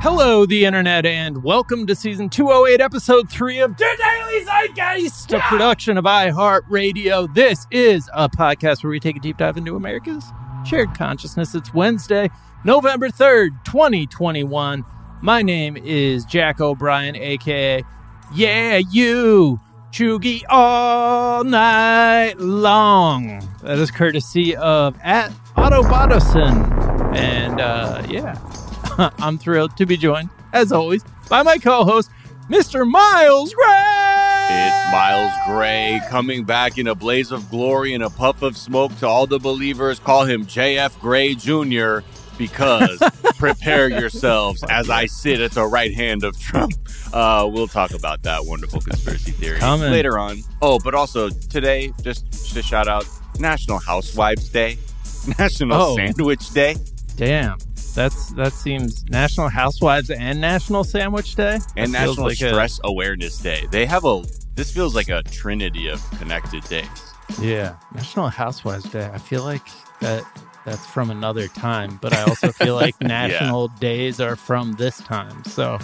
Hello, the internet, and welcome to season 208, episode 3 of The Daily Zeitgeist, a production of iHeartRadio. This is a podcast where we take a deep dive into America's shared consciousness. It's Wednesday, November 3rd, 2021. My name is Jack O'Brien, aka Yeah, you. Chugi all night long. That is courtesy of at Autobotoson. And uh, yeah, I'm thrilled to be joined, as always, by my co-host, Mr. Miles Gray. It's Miles Gray coming back in a blaze of glory and a puff of smoke to all the believers. Call him JF Gray Jr. because prepare yourselves as I sit at the right hand of Trump. Uh, we'll talk about that wonderful conspiracy theory Coming. later on. Oh, but also today, just to shout out National Housewives Day, National Oh. Sandwich Day, Damn, that's that seems National Housewives and National Sandwich Day and That National like a- Stress Awareness Day. They have a, this feels like a trinity of connected days. yeah, National Housewives Day. I feel like that that's from another time, but I also feel like national days are from this time. So,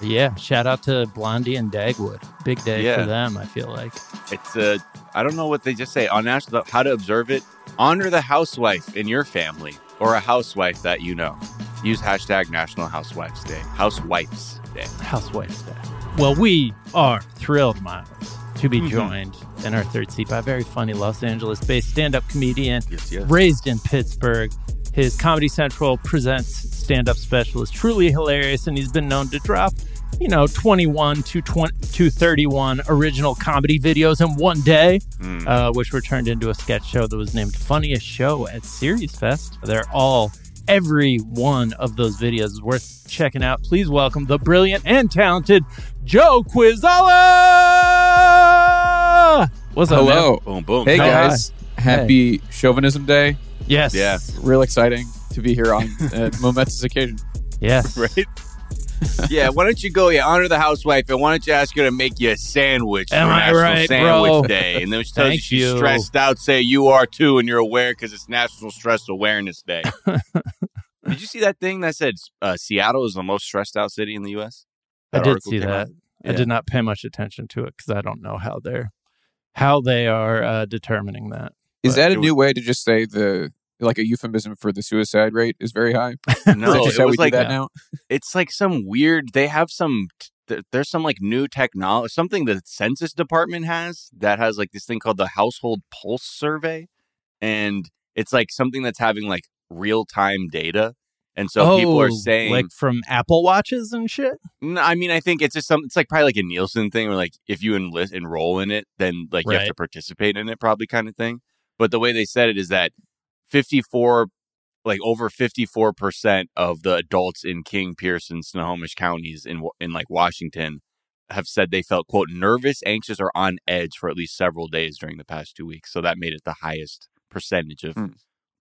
yeah, shout out to Blondie and Dagwood. Big day Yeah. for them. I feel like. It's a, I don't know what they just say on national, how to observe it. Honor the housewife in your family or a housewife that you know. Use hashtag National Housewives Day. Housewives Day. Housewives Day. Well, we are thrilled, Miles, to be Mhm. joined in our third seat by a very funny Los Angeles based stand up comedian, Yes, yes. raised in Pittsburgh. His Comedy Central presents stand up special is truly hilarious, and he's been known to drop, you know, 21 to, 20, to 31 original comedy videos in one day, Mm. uh, which were turned into a sketch show that was named Funniest Show at Series Fest. They're all, every one of those videos is worth checking out. Please welcome the brilliant and talented Joe Kwaczala! What's up, man? Hello. Boom, boom. Hey Hi. guys. Happy Chauvinism Day. Yes. Yeah. Real exciting to be here on a momentous occasion. Yes. Right? yeah, why don't you go, yeah, honor the housewife, and why don't you ask her to make you a sandwich Am for I National right, Sandwich bro? Day? And then she tells you she's you. stressed out, say you are too, and you're aware because it's National Stress Awareness Day. Did you see that thing that said uh, Seattle is the most stressed out city in the U.S.? I did see that. out? I did not pay much attention to it because I don't know how they're how they are uh, determining that. Is But that a it new way to just say the like a euphemism for the suicide rate is very high? No, is that just it was we like do that now? it's like some weird they have some there's some like new technology something the census department has that has like this thing called the household pulse survey and it's like something that's having like real-time data and so people are Oh, saying like from Apple watches and shit. No, I mean, I think it's just some. It's like probably like a Nielsen thing, where like if you enlist enroll in it, then like you have to participate in it, probably kind of thing. But the way they said it is that fifty four, like over fifty four percent of the adults in King, Pearson, Snohomish counties in in like Washington have said they felt quote nervous, anxious, or on edge for at least several days during the past two weeks. So that made it the highest percentage of Hmm.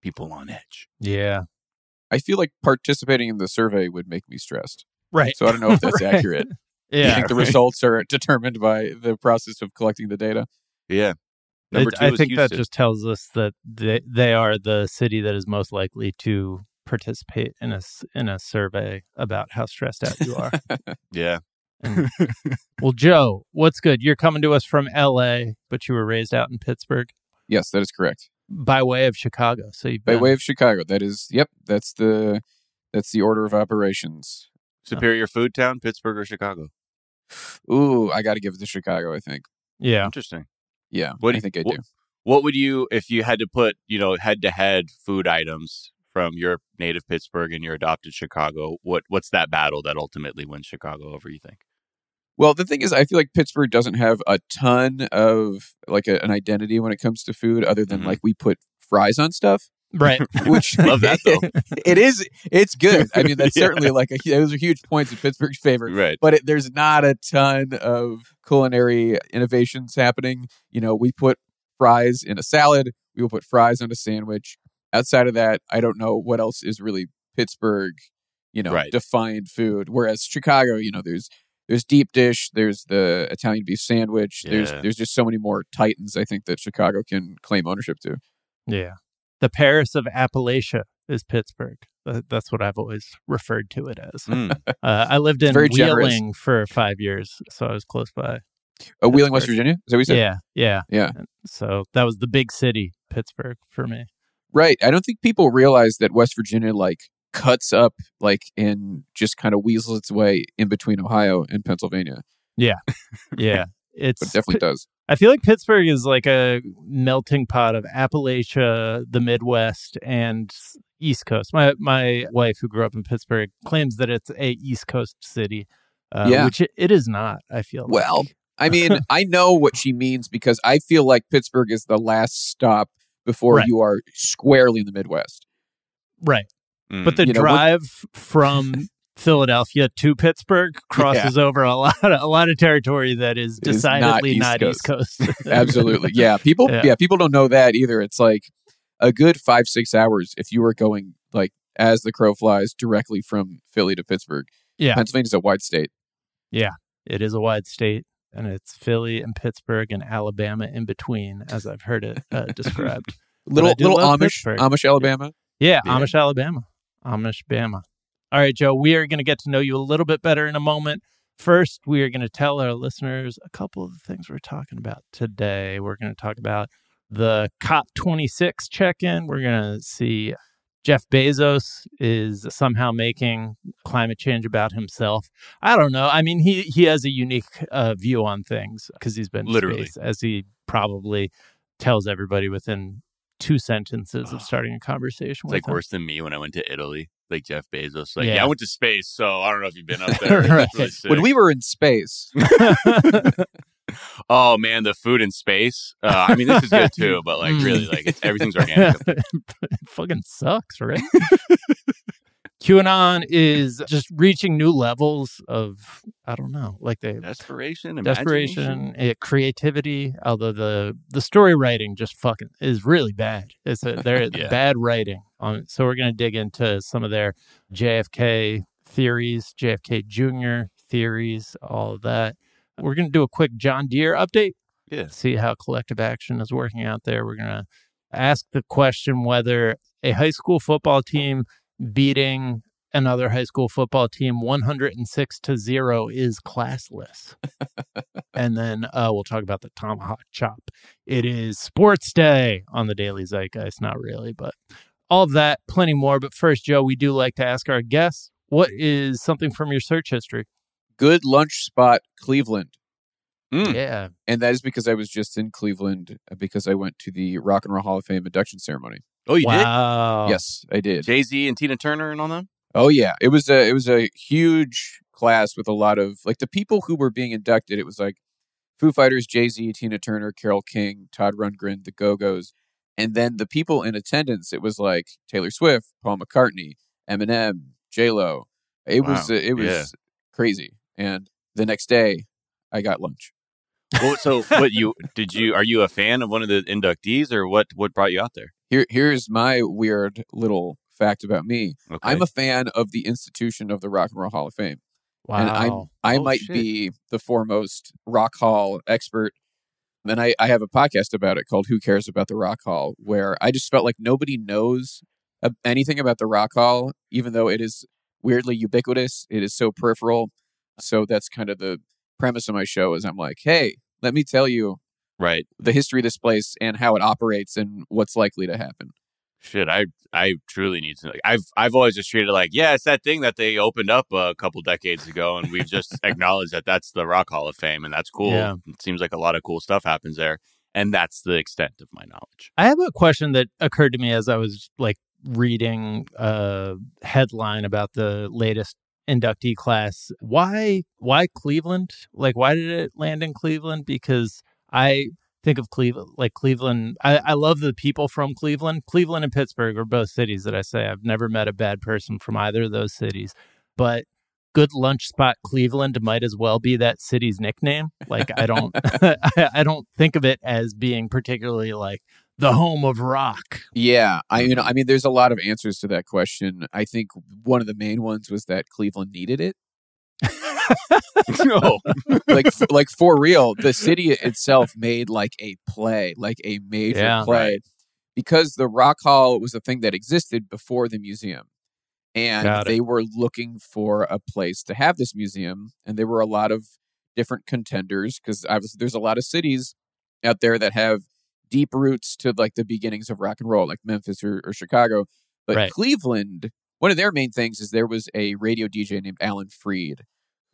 people on edge. Yeah. I feel like participating in the survey would make me stressed. Right. So I don't know if that's Right. accurate. Yeah. I Yeah. think the results are determined by the process of collecting the data. Yeah. Number It- two I think that just tells us that they, they are the city that is most likely to participate in a in a survey about how stressed out you are. yeah. And- well, Joe, what's good? You're coming to us from L.A., but you were raised out in Pittsburgh Yes, that is correct. by way of Chicago. So you've By way of Chicago. That is yep, that's the that's the order of operations. Oh. Superior Food Town, Pittsburgh or Chicago? Ooh, I got to give it to Chicago, I think. yeah. Interesting. Yeah, What do you- think I do. What would you, if you had to put, you know, head to head food items from your native Pittsburgh and your adopted Chicago? What what's that battle that ultimately wins Chicago over? You think? Well, the thing is, I feel like Pittsburgh doesn't have a ton of like a, an identity when it comes to food, other than Mhm. like we put fries on stuff, Right. which Love that, though. it is, it's good. I mean, that's Yeah. certainly like a, those are huge points in Pittsburgh's favor. Right. But it, there's not a ton of culinary innovations happening. You know, we put fries in a salad. We will put fries on a sandwich. Outside of that, I don't know what else is really Pittsburgh, you know, Right. defined food. Whereas Chicago, you know, there's there's deep dish, there's the Italian beef sandwich. There's there's just so many more titans. I think that Chicago can claim ownership to. Yeah. The Paris of Appalachia, is Pittsburgh. That's what I've always referred to it as. Mm. Uh, I lived in very generous. Wheeling for five years, so I was close by. Oh, Wheeling, West Virginia. Is that what you said? Yeah, yeah, Yeah. And So that was the big city, Pittsburgh, for me. Right. I don't think people realize that West Virginia like cuts up like and just kind of weasels its way in between Ohio and Pennsylvania. Yeah, it's But it definitely does. I feel like Pittsburgh is like a melting pot of Appalachia, the Midwest, and East Coast. My my wife, who grew up in Pittsburgh, claims that it's a East Coast city, uh, Yeah. which it, it is not. I feel Well, like. I mean, I know what she means because I feel like Pittsburgh is the last stop before Right. you are squarely in the Midwest. right. Mm. But the You know, what- drive from Philadelphia to Pittsburgh crosses over a lot of, a lot of territory that is is not decidedly East not East Coast. Absolutely. Yeah. People Yeah. yeah. people don't know that either. It's like a good five, six hours if you were going like as the crow flies directly from Philly to Pittsburgh. Yeah. Pennsylvania's a wide state. Yeah. It is a wide state, and it's Philly and Pittsburgh and Alabama in between, as I've heard it uh, described. Little little Amish Pittsburgh. Amish Alabama. Yeah, Yeah. Amish, Alabama. Amish, Bama. All right, Joe, we are going to get to know you a little bit better in a moment. First, we are going to tell our listeners a couple of the things we're talking about today. We're going to talk about the COP26 check in. We're going to see Jeff Bezos is somehow making climate change about himself. I don't know. I mean, he, he has a unique uh, view on things because he's been Literally. space, as he probably tells everybody within two sentences of starting a conversation It's with like him. worse than me when I went to Italy. Like Jeff Bezos. Like, Yeah. yeah, I went to space, so I don't know if you've been up there. Right. really. When we were in space, oh man, the food in space. Uh, I mean, this is good too, but like really, like it's, everything's organic. it fucking sucks, right? QAnon is just reaching new levels of I don't know, like they Desperation, desperation, imagination. eh, creativity. Although the the story writing just fucking is really bad. It's a, they're Yeah. bad writing on. So we're gonna dig into some of their JFK theories, JFK Jr. theories, all of that. We're gonna do a quick John Deere update Yeah. see how collective action is working out there. We're going to ask the question whether a high school football team beating another high school football team 106 to 0 is classless. and then uh, we'll talk about the tomahawk chop. It is sports day on the Daily Zeitgeist. Not really, but all of that, plenty more. But first, Joe, we do like to ask our guests what is something from your search history? good lunch spot, Cleveland. Mm. Yeah. And that is because I was just in Cleveland uh, because I went to the Rock and Roll Hall of Fame induction ceremony. Oh, you wow. Yes, I did. did? Jay Z and Tina Turner and all them. Oh yeah, it was a it was a huge class with a lot of like the people who were being inducted. It was like Foo Fighters, Jay Z, Tina Turner, Carole King, Todd Rundgren, the Go Go's, and then the people in attendance. It was like Taylor Swift, Paul McCartney, Eminem, J Lo. It was Wow. uh, it was Yeah. crazy. And the next day, I got lunch. Well, so what you did you are you a fan of one of the inductees or what what brought you out there? Here here's my weird little fact about me. Okay. I'm a fan of the institution of the Rock and Roll Hall of Fame. Wow. and I'm I Oh, might shit. be the foremost rock hall expert. And I, I have a podcast about it called Who Cares About the Rock Hall, where I just felt like nobody knows anything about the Rock Hall, even though it is weirdly ubiquitous. It is so peripheral. So that's kind of the premise of my show is I'm like, hey, let me tell you right. the history of this place and how it operates and what's likely to happen. Shit, I I truly need to. I've I've always just treated it like, yeah, it's that thing that they opened up a couple decades ago, and we've just acknowledged that that's the Rock Hall of Fame, and that's cool. Yeah. It seems like a lot of cool stuff happens there, and that's the extent of my knowledge. I have a question that occurred to me as I was like reading a headline about the latest inductee class. Why why Cleveland? Like why did it land in Cleveland? Because I think of Cleveland like Cleveland I, I love the people from Cleveland. Cleveland and Pittsburgh are both cities that I say I've never met a bad person from either of those cities. But good lunch spot Cleveland might as well be that city's nickname. Like I don't I, I don't think of it as being particularly like the home of rock. Yeah, I you know I mean there's a lot of answers to that question. I think one of the main ones was that Cleveland needed it. No, like like for real the city itself made like a play like a major Yeah. play because the Rock Hall was a thing that existed before the museum. And they were looking for a place to have this museum. And there were a lot of different contenders because obviously there's a lot of cities out there that have deep roots to like the beginnings of rock and roll, like Memphis or, or Chicago. But Right. Cleveland, one of their main things is there was a radio DJ named Alan Freed,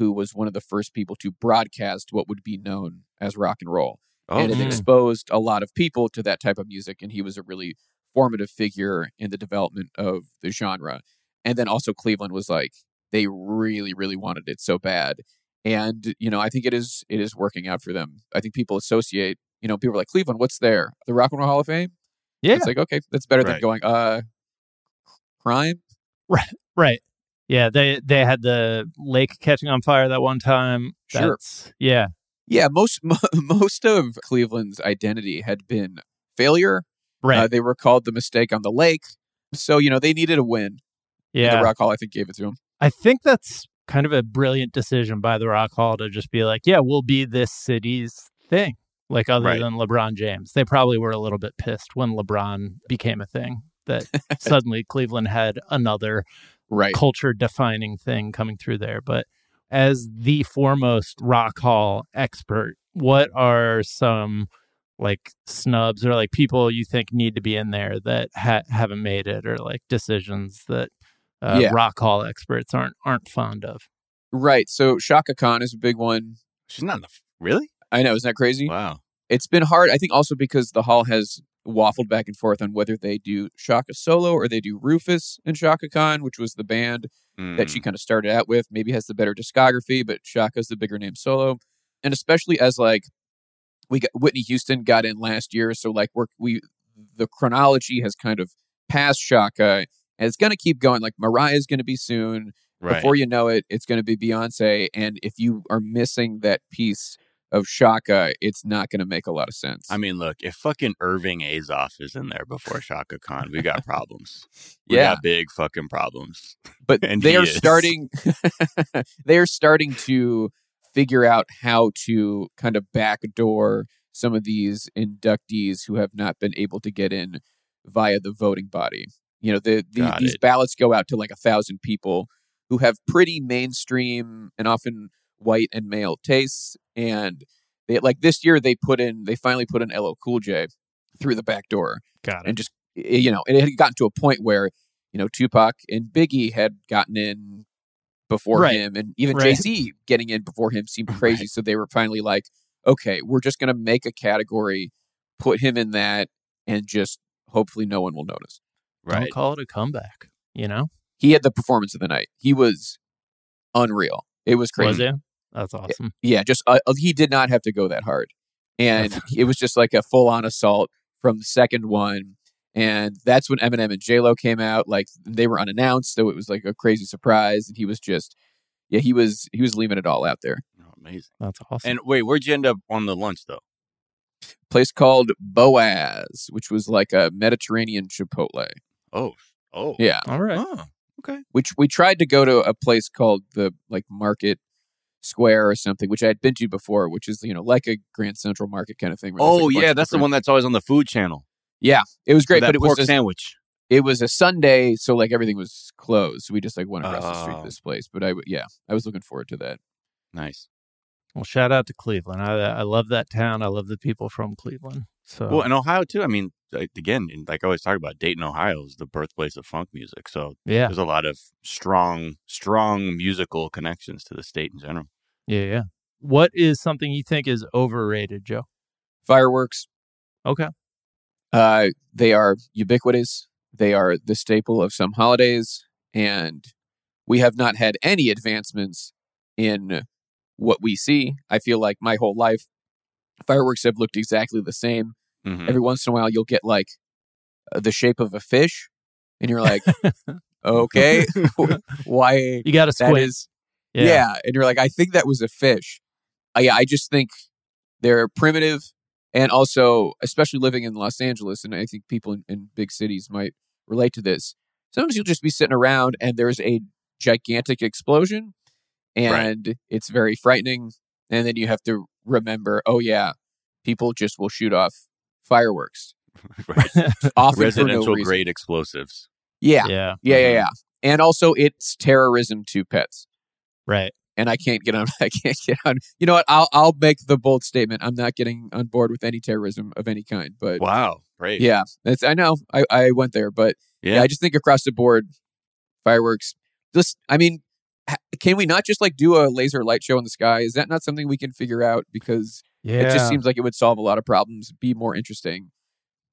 who was one of the first people to broadcast what would be known as rock and roll. Oh, and it exposed a lot of people to that type of music and he was a really formative figure in the development of the genre. And then also cleveland was like they really really wanted it so bad. And you know i think it is it is working out for them. I think people associate you know people are like cleveland what's there? The rock and roll hall of fame? Yeah. it's like okay that's better than going uh crime? Right. Right. Yeah, they they had the lake catching on fire that one time. Sure. That's- Yeah. yeah most most of cleveland's identity had been failure Right. uh, they were called the mistake on the lake so you know they needed a win and yeah. the rock hall i think gave it to them I think that's kind of a brilliant decision by the Rock Hall to just be like, yeah, we'll be this city's thing. Like other Right. than LeBron James. They probably were a little bit pissed when LeBron became a thing that suddenly Cleveland had another right culture defining thing coming through there. But as the foremost Rock Hall expert, what are some like snubs or like people you think need to be in there that ha- haven't made it or like decisions that uh, Yeah. Rock Hall experts aren't aren't fond of? Right. So Chaka Khan is a big one. she's not in the really. I know, isn't that crazy? Wow. It's been hard. I think also because the hall has waffled back and forth on whether they do Chaka solo or they do Rufus and Chaka Khan, which was the band that she Mm. kind of started out with. Maybe has the better discography, but Chaka's the bigger name solo. And especially as like we got Whitney Houston got in last year, so like we're we the chronology has kind of passed Chaka and it's gonna keep going. Like Mariah's gonna be soon. right. Before you know it, it's going to be Beyonce. And if you are missing that piece of Chaka, it's not going to make a lot of sense. I mean, look, if fucking Irving Azoff is in there before Chaka Khan, we got problems. We Yeah. got big fucking problems. but and they are is. starting. they are starting to figure out how to kind of backdoor some of these inductees who have not been able to get in via the voting body. You know, the, the these it. ballots go out to like a thousand people who have pretty mainstream and often white and male tastes. And they like this year they put in they finally put in LL Cool J through the back door Got it. and just eh, you know, it had gotten to a point where you know Tupac and Biggie had gotten in before Right. him, and even Right. Jay Z getting in before him seemed crazy. So they were finally like, okay, we're just going to make a category, put him in that, and just hopefully no one will notice. Don't Right. call it a comeback. You know, He had the performance of the night. He was unreal. It was crazy. was it? That's awesome. Yeah, just uh, uh, he did not have to go that hard, and it was just like a full on assault from the second one. And that's when Eminem and J Lo came out. Like they were unannounced, so it was like a crazy surprise. And he was just, yeah, he was he was leaving it all out there. Oh, amazing. That's awesome. And wait, where'd you end up on the lunch though? Place called Boaz, which was like a Mediterranean Chipotle. Oh, oh, Yeah, All right. Oh, okay. which we tried to go to a place called the like Market Square or something, which I had been to before, which is you know like a Grand Central Market kind of thing. where Oh like, yeah, that's the one that's always on the Food Channel. Yeah, it was great, that but it was a sandwich. it was a Sunday, so like everything was closed. So we just like went across the street Oh. to this place. But I yeah, I was looking forward to that. Nice. Well, shout out to Cleveland. I I love that town. I love the people from Cleveland. So Well, and Ohio too. I mean, like, again, like I always talk about, Dayton, Ohio is the birthplace of funk music. So yeah, there's a lot of strong, strong musical connections to the state in general. yeah, yeah. What is something you think is overrated, Joe? Fireworks, Okay. uh, they are ubiquitous. They are the staple of some holidays, and we have not had any advancements in what we see. I feel like my whole life, fireworks have looked exactly the same. Mhm. Every once in a while, you'll get like uh, the shape of a fish, and you're like, okay, why? You got to squint. is Yeah. and you're like, I think that was a fish. I, yeah, I just think they're primitive, and also, especially living in Los Angeles, and I think people in, in big cities might relate to this. Sometimes you'll just be sitting around, and there's a gigantic explosion, and it's very frightening. And then you have to remember, oh yeah, people just will shoot off fireworks. often for no Residential reason. grade explosives. Yeah, yeah, yeah, yeah, mm-hmm. yeah. And also, it's terrorism to pets. right. and I can't get on. I can't get on. You know what? I'll I'll make the bold statement. I'm not getting on board with any terrorism of any kind. But Wow. Brave. yeah, that's I know. I I went there, but yeah. Yeah. I just think across the board, fireworks. Just I mean, can we not just like do a laser light show in the sky? Is that not something we can figure out? Because Yeah, it just seems like it would solve a lot of problems, be more interesting.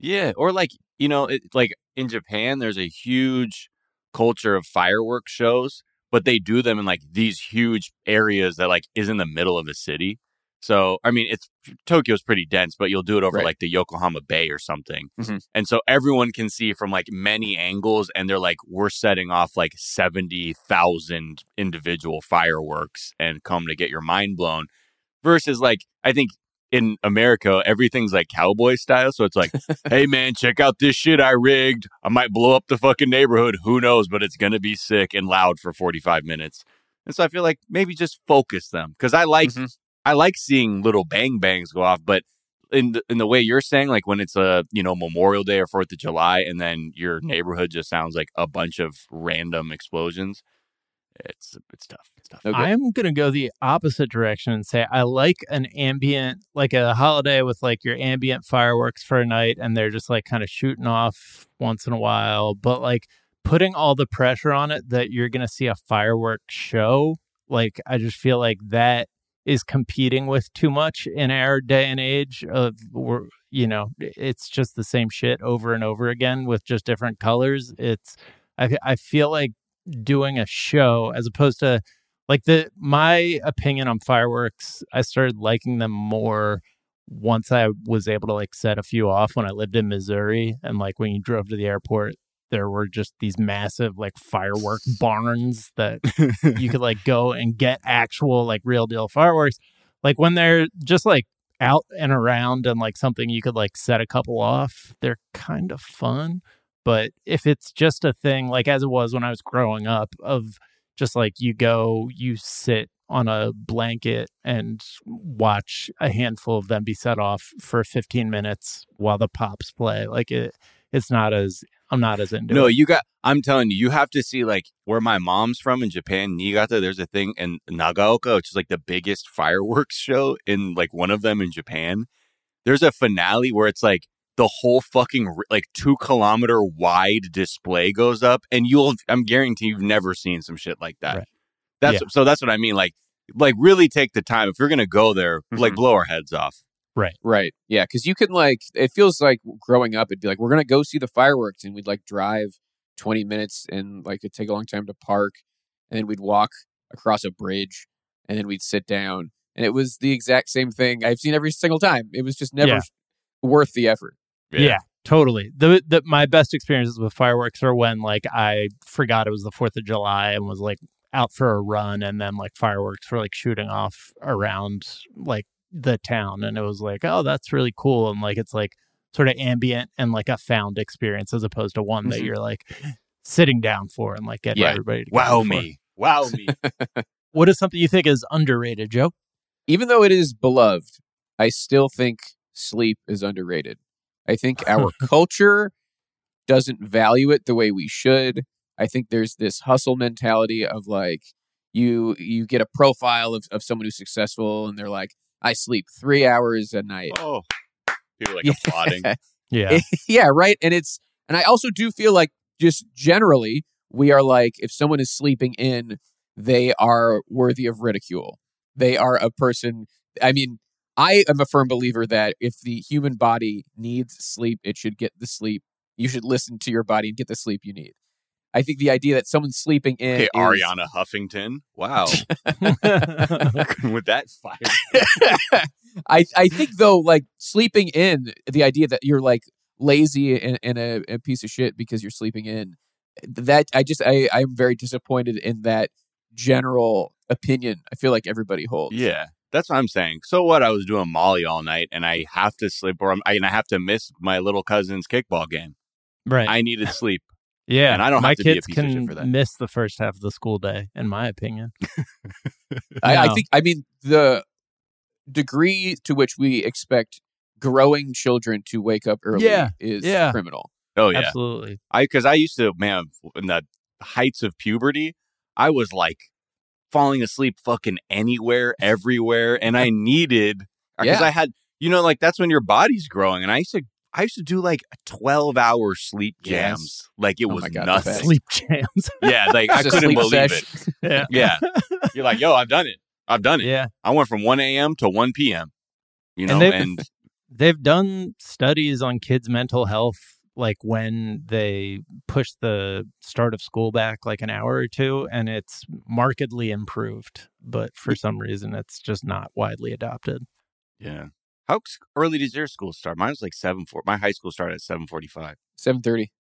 Yeah, or like you know, it, like in Japan, there's a huge culture of fireworks shows, but they do them in like these huge areas that like is in the middle of a city. So I mean, it's Tokyo's pretty dense, but you'll do it over Right. like the Yokohama Bay or something, Mhm. and so everyone can see from like many angles, and they're like, we're setting off like seventy thousand individual fireworks and come to get your mind blown. Versus like, I think in America, everything's like cowboy style, so it's like hey man, check out this shit I rigged. I might blow up the fucking neighborhood. Who knows? But it's gonna be sick and loud for 45 minutes. And so I feel like maybe just focus them because I like Mhm. I like seeing little bang bangs go off. But in the, in the way you're saying, like when it's a you know Memorial Day or Fourth of July, and then your neighborhood just sounds like a bunch of random explosions, it's it's tough. It's tough. Okay. I'm gonna go the opposite direction and say I like an ambient, like a holiday with like your ambient fireworks for a night, and they're just like kind of shooting off once in a while. But like putting all the pressure on it that you're gonna see a fireworks show, like I just feel like that is competing with too much in our day and age of we're you know it's just the same shit over and over again with just different colors. It's I I feel like doing a show as opposed to like the my opinion on fireworks i started liking them more once i was able to like set a few off when i lived in missouri and like when you drove to the airport there were just these massive like firework barns that you could like go and get actual like real deal fireworks. Like when they're just like out and around and like something you could like set a couple off they're kind of fun but if it's just a thing like as it was when i was growing up of just like you go you sit on a blanket and watch a handful of them be set off for 15 minutes while the pops play like it it's not as i'm not as into No, it you got. I'm telling you, you have to see like where my mom's from in Japan, Niigata. There's a thing in Nagaoka, which is like the biggest fireworks show in like one of them in Japan. There's a finale where it's like the whole fucking like two kilometer wide display goes up, and you'll. I'm guarantee you've never seen some shit like that. Right. That's so. That's what I mean. Like, like really take the time if you're gonna go there. Like, Mhm. blow our heads off. Right. Right. Yeah. Because you can like, it feels like growing up, it'd be like, we're going to go see the fireworks and we'd like drive 20 minutes and like it'd take a long time to park. And then we'd walk across a bridge and then we'd sit down. And it was the exact same thing I've seen every single time. It was just never Yeah. worth the effort. Yeah. totally. The the my best experiences with fireworks are when like I forgot it was the Fourth of July and was like out for a run, and then like fireworks were like shooting off around like the town, and it was like, oh, that's really cool, and like it's like sort of ambient and like a found experience as opposed to one that Mhm. you're like sitting down for and like getting Yeah. everybody to Wow for. me. Wow me. What is something you think is underrated, Joe? Even though it is beloved, I still think sleep is underrated. I think our culture doesn't value it the way we should. I think there's this hustle mentality of like you you get a profile of, of someone who's successful and they're like, I sleep three hours a night. oh, people like Yeah. applauding. Yeah, yeah, right. And it's and I also do feel like just generally we are like if someone is sleeping in, they are worthy of ridicule. They are a person. I mean, I am a firm believer that if the human body needs sleep, it should get the sleep. You should listen to your body and get the sleep you need. I think the idea that someone's sleeping in. Hey, is- Arianna Huffington. Wow. With that fire. I I think though, like sleeping in, the idea that you're like lazy and, and a, a piece of shit because you're sleeping in, that I just I I'm very disappointed in that general opinion. I feel like everybody holds. Yeah. That's what I'm saying. So what? I was doing Molly all night, and I have to sleep, or I'm, I, and I have to miss my little cousin's kickball game. right. I needed sleep. yeah, and I don't my have to be a kids piece of shit can for that. miss the first half of the school day, in my opinion. I, I think I mean the degree to which we expect growing children to wake up early Yeah, is yeah. criminal. Oh yeah, Absolutely. I because I used to man in the heights of puberty, I was like falling asleep fucking anywhere, everywhere, and I needed uh, because Yeah. I had you know like that's when your body's growing, and I used to I used to do like twelve hour sleep Yes. jams, like it Oh was my God, the nothing. Sleep jams. Yeah, like I couldn't believe sesh. it. yeah. Yeah, you're like, yo, I've done it. I've done it. Yeah. I went from one a.m. to one p.m. You know, And they've- and They've done studies on kids' mental health, like when they push the start of school back like an hour or two, and it's markedly improved. But for some reason, it's just not widely adopted. yeah. How early does your school start? Mine was like seven four. My high school started at seven forty five. Seven thirty.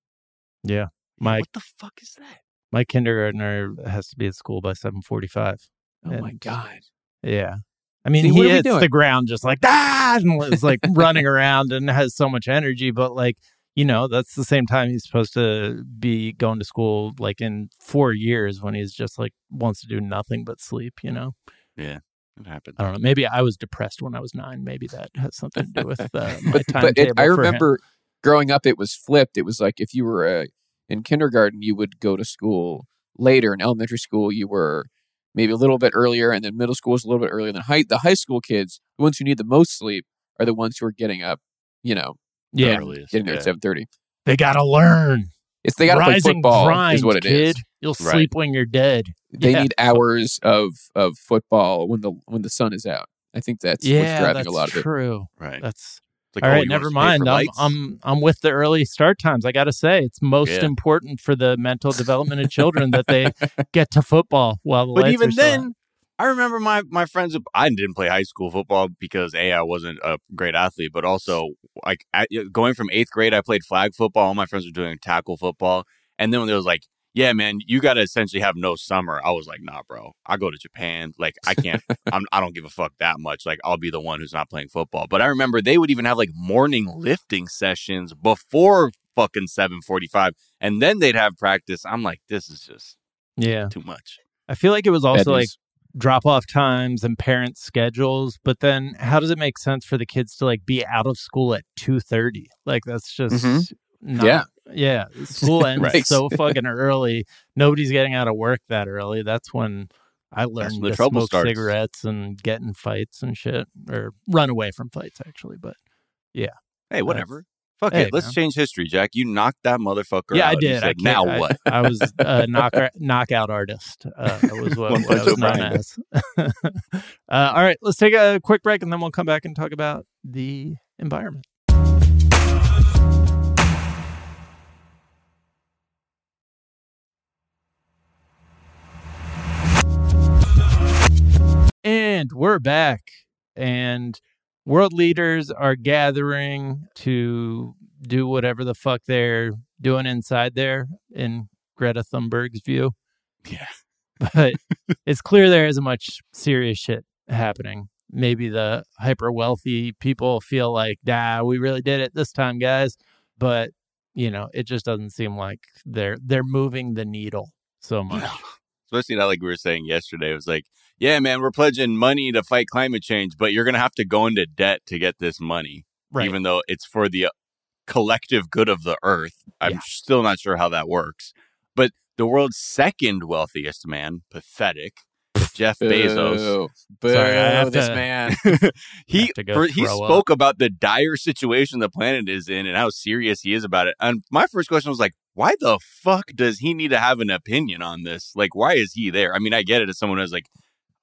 Yeah. My what the fuck is that? my kindergartner has to be at school by seven forty five. Oh my god. Yeah. I mean, See, he hits the ground just like ah, and is like running around and has so much energy. But like, you know, that's the same time he's supposed to be going to school. Like in four years, when he's just like wants to do nothing but sleep. You know, Yeah. It happened. I don't know. Maybe I was depressed when I was nine. Maybe that has something to do with uh, my But, timetable. but it, I remember growing up, it was flipped. It was like if you were uh, in kindergarten, you would go to school later. In elementary school, you were maybe a little bit earlier, and then middle school was a little bit earlier. Than high, the high school kids, the ones who need the most sleep, are the ones who are getting up. You know, Yeah, Earliest, getting there yeah. at seven thirty. they gotta learn. It's they got to play Rise and football. grind, is what it is. kid. You'll Right. sleep when you're dead. They Yeah. need hours of of football when the when the sun is out. I think that's yeah, what's driving that's a lot of it. true. Right. That's It's like, All oh, right, you want never us to pay mind. I'm. I'm I'm with the early start times. I got to say, it's most Yeah. important for the mental development of children that they get to football while the but lights even are still then, on. I remember my my friends. I didn't play high school football because a I wasn't a great athlete, but also like at, going from eighth grade, I played flag football. All my friends were doing tackle football, and then when there was like, yeah, man, you got to essentially have no summer. I was like, nah, bro, I go to Japan. Like, I can't. I'm, I don't give a fuck that much. Like, I'll be the one who's not playing football. But I remember they would even have like morning lifting sessions before fucking seven forty five, and then they'd have practice. I'm like, this is just yeah, too much. I feel like it was also like news. Drop off times and parent schedules. But then, how does it make sense for the kids to like be out of school at two thirty? Like that's just Mhm. not, Yeah. yeah. School ends Right. so fucking early. Nobody's getting out of work that early. That's when. I learned to trouble smoke starts. cigarettes and get in fights and shit, or run away from fights actually. But yeah. Hey, whatever. Fuck Hey, it. Let's man. change history, Jack. You knocked that motherfucker yeah, out. I did. Said, can't- now I- what? I, was a knocker, knockout artist. Uh, was what, what I was known as. uh, all right, let's take a quick break and then we'll come back and talk about the environment. And we're back. And world leaders are gathering to do whatever the fuck they're doing inside there, in Greta Thunberg's view. Yeah. But it's clear there isn't much serious shit happening. Maybe the hyper wealthy people feel like, nah, we really did it this time, guys. But, you know, it just doesn't seem like they're they're moving the needle so much. Especially not like we were saying yesterday. It was like, yeah, man, we're pledging money to fight climate change, but you're going to have to go into debt to get this money, Right. even though it's for the uh, collective good of the earth. I'm Yeah. still not sure how that works. But the world's second wealthiest man, pathetic, Jeff Bezos. Boo. Boo, Sorry, I have this to- man. he have to go for- he throw up. spoke about the dire situation the planet is in and how serious he is about it. And my first question was like, why the fuck does he need to have an opinion on this? Like, why is he there? I mean, I get it as someone who's like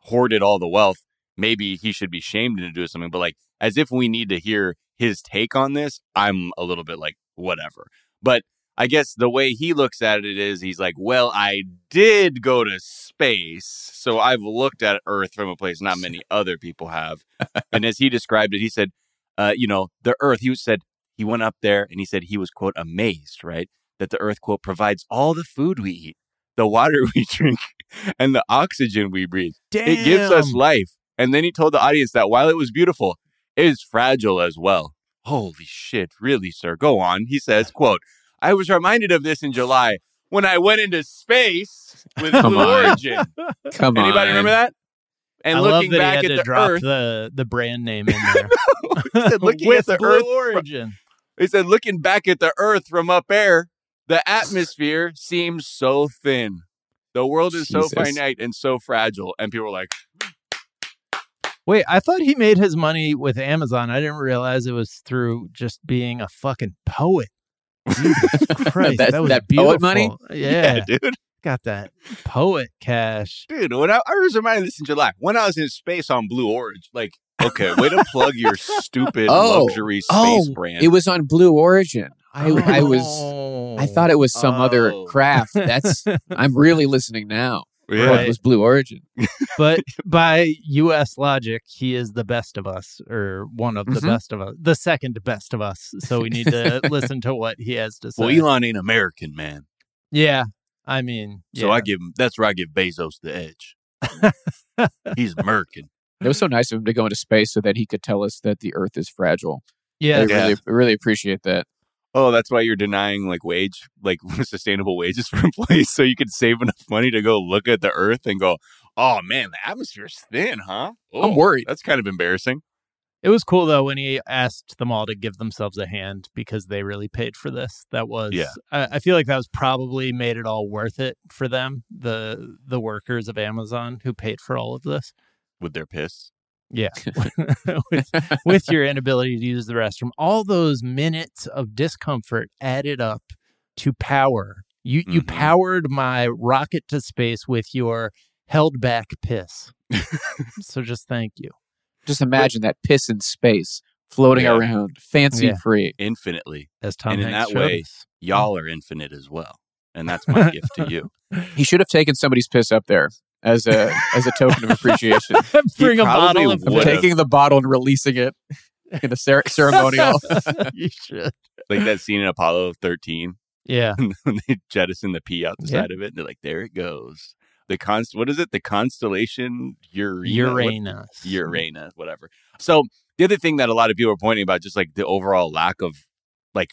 hoarded all the wealth. Maybe he should be shamed into doing something, but like, as if we need to hear his take on this, I'm a little bit like, whatever. But I guess the way he looks at it is he's like, well, I did go to space. So I've looked at Earth from a place not many other people have. and as he described it, he said, uh, you know, the Earth, he said, he went up there and he said he was, quote, amazed, right? That the Earth, quote, provides all the food we eat, the water we drink, and the oxygen we breathe. It gives us life. And then he told the audience that while it was beautiful, it is fragile as well. Holy shit, really, sir? Go on. He says, quote, I was reminded of this in July when I went into space with Come Blue on. Origin. Come on. Anybody remember that? And I looking love that back he had at to the drop Earth, the the brand name in there. he said, looking With at the Blue Earth, Origin. he said, looking back at the Earth from up air, the atmosphere seems so thin. The world is so finite and so fragile. And people were like, Wait, I thought he made his money with Amazon. I didn't realize it was through just being a fucking poet. Jesus Christ, that, That- was that beautiful. poet money? Yeah, yeah, dude. got that poet cash. Dude, when I, I was reminded this in July, when I was in space on Blue Origin, like, okay, way to plug your stupid Oh. luxury space Oh, brand. It was on Blue Origin. I, I was. I thought it was some other Oh. craft. That's. I'm really listening now. yeah. Oh, Right. it was Blue Origin. but by U.S. logic, he is the best of us, or one of the Mhm. best of us, the second best of us. So we need to listen to what he has to say. Well, Elon ain't American, man. yeah, I mean, So yeah. I give him, that's where I give Bezos the edge. He's American. It was so nice of him to go into space so that he could tell us that the Earth is fragile. I yeah, Yeah. really, really appreciate that. Oh, that's why you're denying like wage, like sustainable wages for employees, so you could save enough money to go look at the Earth and go, "Oh man, the atmosphere's thin, huh?" Oh, I'm worried. That's kind of embarrassing. It was cool though when he asked them all to give themselves a hand because they really paid for this. That was, Yeah. I, I feel like that was probably made it all worth it for them, the the workers of Amazon who paid for all of this. with their piss. Yeah, with, with your inability to use the restroom, all those minutes of discomfort added up to power. You you Mhm. powered my rocket to space with your held back piss. so just thank you. Just imagine that piss in space floating Yeah. around, fancy Yeah. free. Infinitely, As Tom And in that showed way, us. y'all are infinite as well, and that's my gift to you. He should have taken somebody's piss up there as a as a token of appreciation. Bring a bottle of of Would've. taking the bottle and releasing it in a cer- ceremonial. you should. Like that scene in Apollo 13 Yeah. when they jettison the pee out the Yeah. side of it, and they're like, "There it goes." The const, what is it? The constellation Urena. What- Uranus. Uranus, whatever. So the other thing that a lot of people are pointing about, just like the overall lack of like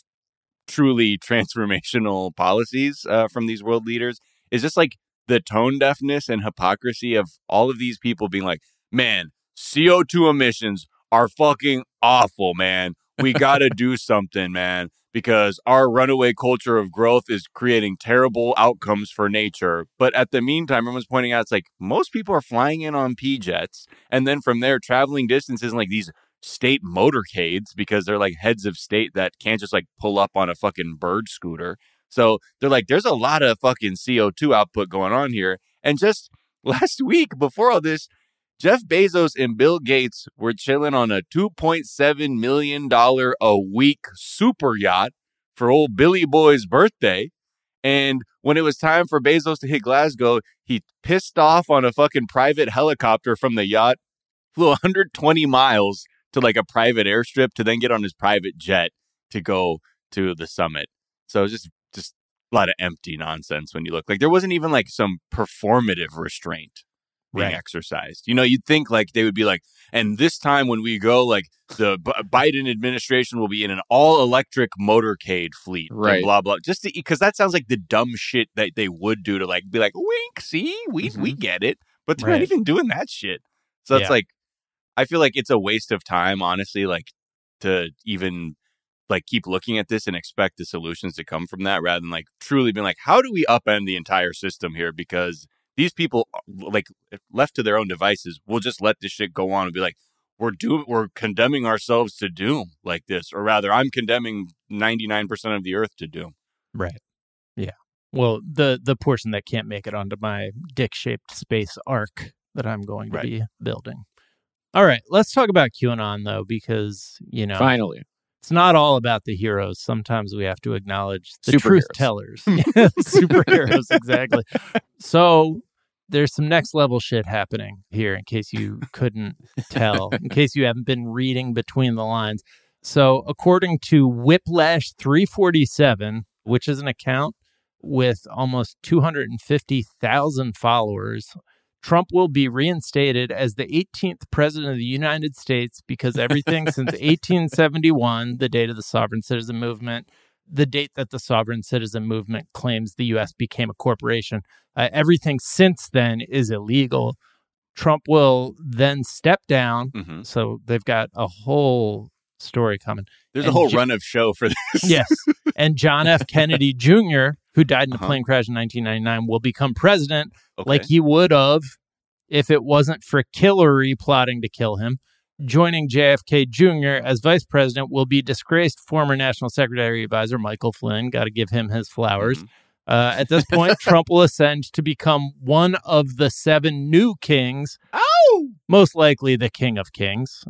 truly transformational policies uh, from these world leaders, is just like the tone deafness and hypocrisy of all of these people being like, "Man, CO two emissions are fucking awful, man. We got to do something, man." Because our runaway culture of growth is creating terrible outcomes for nature. But at the meantime, everyone's pointing out it's like most people are flying in on P jets and then from there traveling distances in like these state motorcades because they're like heads of state that can't just like pull up on a fucking bird scooter. So they're like, there's a lot of fucking CO2 output going on here. And just last week before all this, Jeff Bezos and Bill Gates were chilling on a $2.7 million a week super yacht for old Billy Boy's birthday. And when it was time for Bezos to hit Glasgow, he pissed off on a fucking private helicopter from the yacht, flew 120 miles to like a private airstrip to then get on his private jet to go to the summit. So just just a lot of empty nonsense when you look like there wasn't even like some performative restraint being Right. exercised. You know, you'd think like they would be like, and this time when we go, like the B- Biden administration will be in an all electric motorcade fleet, and Right. Blah blah. Just because that sounds like the dumb shit that they would do to like be like, wink, see, we we mm-hmm. get it, but they're Right. not even doing that shit. So it's like, I feel like it's a waste of time, honestly, like to even like keep looking at this and expect the solutions to come from that rather than like truly being like, how do we upend the entire system here? Because these people, uh, like left to their own devices, will just let this shit go on and be like, we're doing, we're condemning ourselves to doom like this, or rather, I'm condemning 99% of the earth to doom. Right. Yeah. Well, the the portion that can't make it onto my dick-shaped space arc that I'm going to Right. be building. All right, let's talk about QAnon though, because you know Finally, it's not all about the heroes. Sometimes we have to acknowledge the truth tellers. Superheroes, exactly. So there's some next level shit happening here, in case you couldn't tell, in case you haven't been reading between the lines. So, according to Whiplash 347, which is an account with almost 250,000 followers, Trump will be reinstated as the 18th president of the United States because everything since 1871, the date of the sovereign citizen movement, the date that the sovereign citizen movement claims the U.S. became a corporation, uh, everything since then is illegal. Trump will then step down. hmm So they've got a whole story coming. There's And a whole J- run of show for this. Yes. and John F. Kennedy Jr., who died in a Uh-huh. plane crash in 1999, will become president Okay. like he would have if it wasn't for Hillary plotting to kill him. Joining JFK Jr. as vice president will be disgraced former National Secretary Advisor Michael Flynn. Got to give him his flowers. Mhm. Uh, at this point, Trump will ascend to become one of the seven new kings, Oh! most likely the king of kings.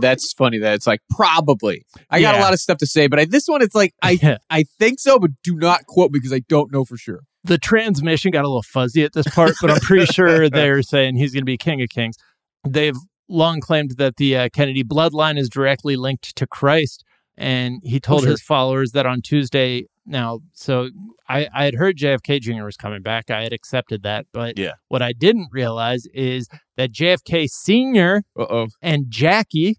That's funny that it's like probably. I got a lot of stuff to say, but I, this one it's like I I think so, but do not quote me because I don't know for sure. the transmission got a little fuzzy at this part, but I'm pretty sure they're saying he's going to be king of kings. They've long claimed that the uh, Kennedy bloodline is directly linked to Christ, and he told sure. his followers that on Tuesday. Now, so I, I had heard JFK Jr. was coming back. I had accepted that, but Yeah. what I didn't realize is that JFK Sr. Oh. and Jackie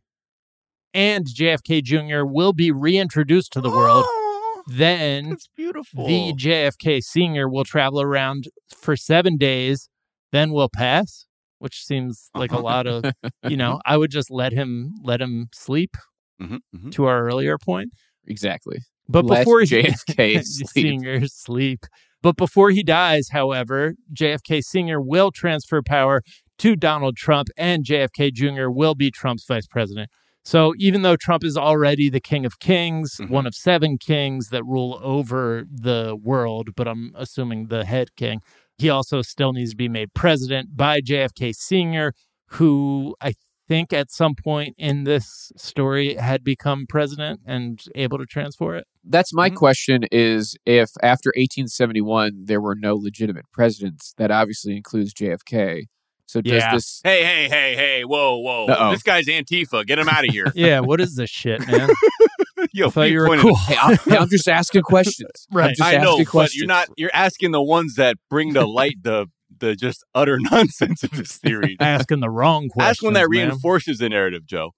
and JFK Jr. will be reintroduced to the world. Oh, Then that's beautiful. the JFK senior will travel around for seven days, then will pass, which seems like a lot of, you know, I would just let him let him sleep Mhm, mhm. to our earlier point. Exactly. But before he JFK sleep. senior sleep. But before he dies, however, JFK senior will transfer power to Donald Trump and JFK Jr. will be Trump's vice president. So even though Trump is already the king of kings, Mhm. one of seven kings that rule over the world, but I'm assuming the head king, he also still needs to be made president by JFK Sr., who I think at some point in this story had become president and able to transfer it. That's my Mhm. question is if after 1871 there were no legitimate presidents, that obviously includes JFK. So does Yeah. this Hey, hey, hey, hey! Whoa, whoa! Uh-oh. This guy's Antifa. Get him out of here. Yeah, what is this shit, man? Yo, I thought you were cool. hey, I'm, hey, I'm just asking questions. I'm Right. just I know, asking but you're not. You're asking the ones that bring to light the the just utter nonsense of this theory. Asking the wrong question. Ask one that reinforces the narrative, Joe.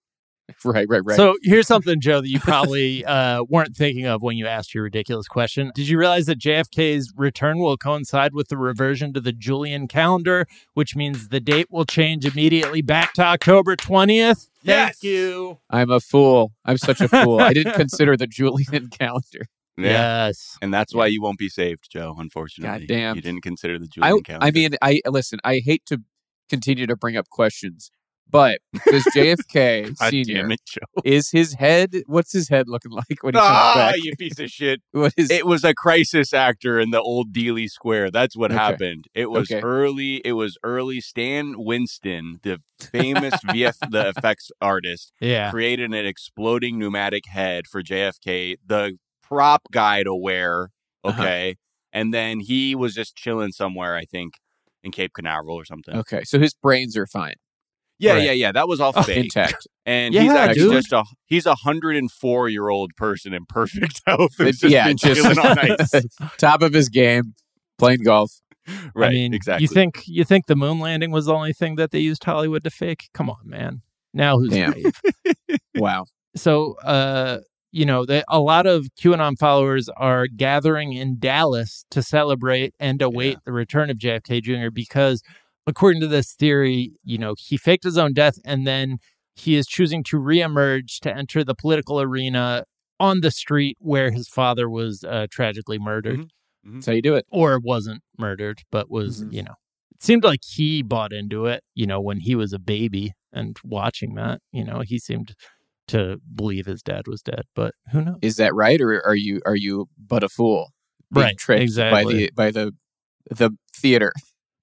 right, right, right. So here's something, Joe, that you probably uh, weren't thinking of when you asked your ridiculous question. Did you realize that JFK's return will coincide with the reversion to the Julian calendar, which means the date will change immediately back to October 20th? Yes. Thank you. I'm a fool. I'm such a fool. I didn't consider the Julian calendar. Yes. And that's why you won't be saved, Joe. Unfortunately, Goddamn. you didn't consider the I, Julian calendar. I mean, I listen. I hate to continue to bring up questions, but does JFK God Senior damn it, is his head? What's his head looking like when he comes Ah, back? you piece of shit! What is? It was a crisis actor in the old Dealey Square. That's what Okay. happened. It was Okay. early. It was early. Stan Winston, the famous VF, the effects artist, Yeah. created an exploding pneumatic head for JFK, the prop guy to wear. Uh-huh. Okay, and then he was just chilling somewhere, I think, in Cape Canaveral or something. okay, so his brains are fine, Yeah, Right. yeah, yeah. That was all Oh, fake. intact. And Yeah, he's actually dude. just a he's a hundred and four year old person in perfect health. who's just yeah, been just on ice. top of his game, playing golf. Right, I mean, exactly. you think you think the moon landing was the only thing that they used Hollywood to fake? Come on, man. Now who's Damn. naive? Wow. so uh you know that a lot of qanon followers are gathering in dallas to celebrate and await Yeah. the return of jfk jr because according to this theory you know he faked his own death and then he is choosing to reemerge to enter the political arena on the street where his father was uh, tragically murdered Mhm. That's how you do it. or wasn't murdered but was Mhm. you know it seemed like he bought into it you know when he was a baby and watching that you know he seemed to believe his dad was dead but who knows Is that right, or are you are you but a fool? Being Right, tricked by the by the the theater.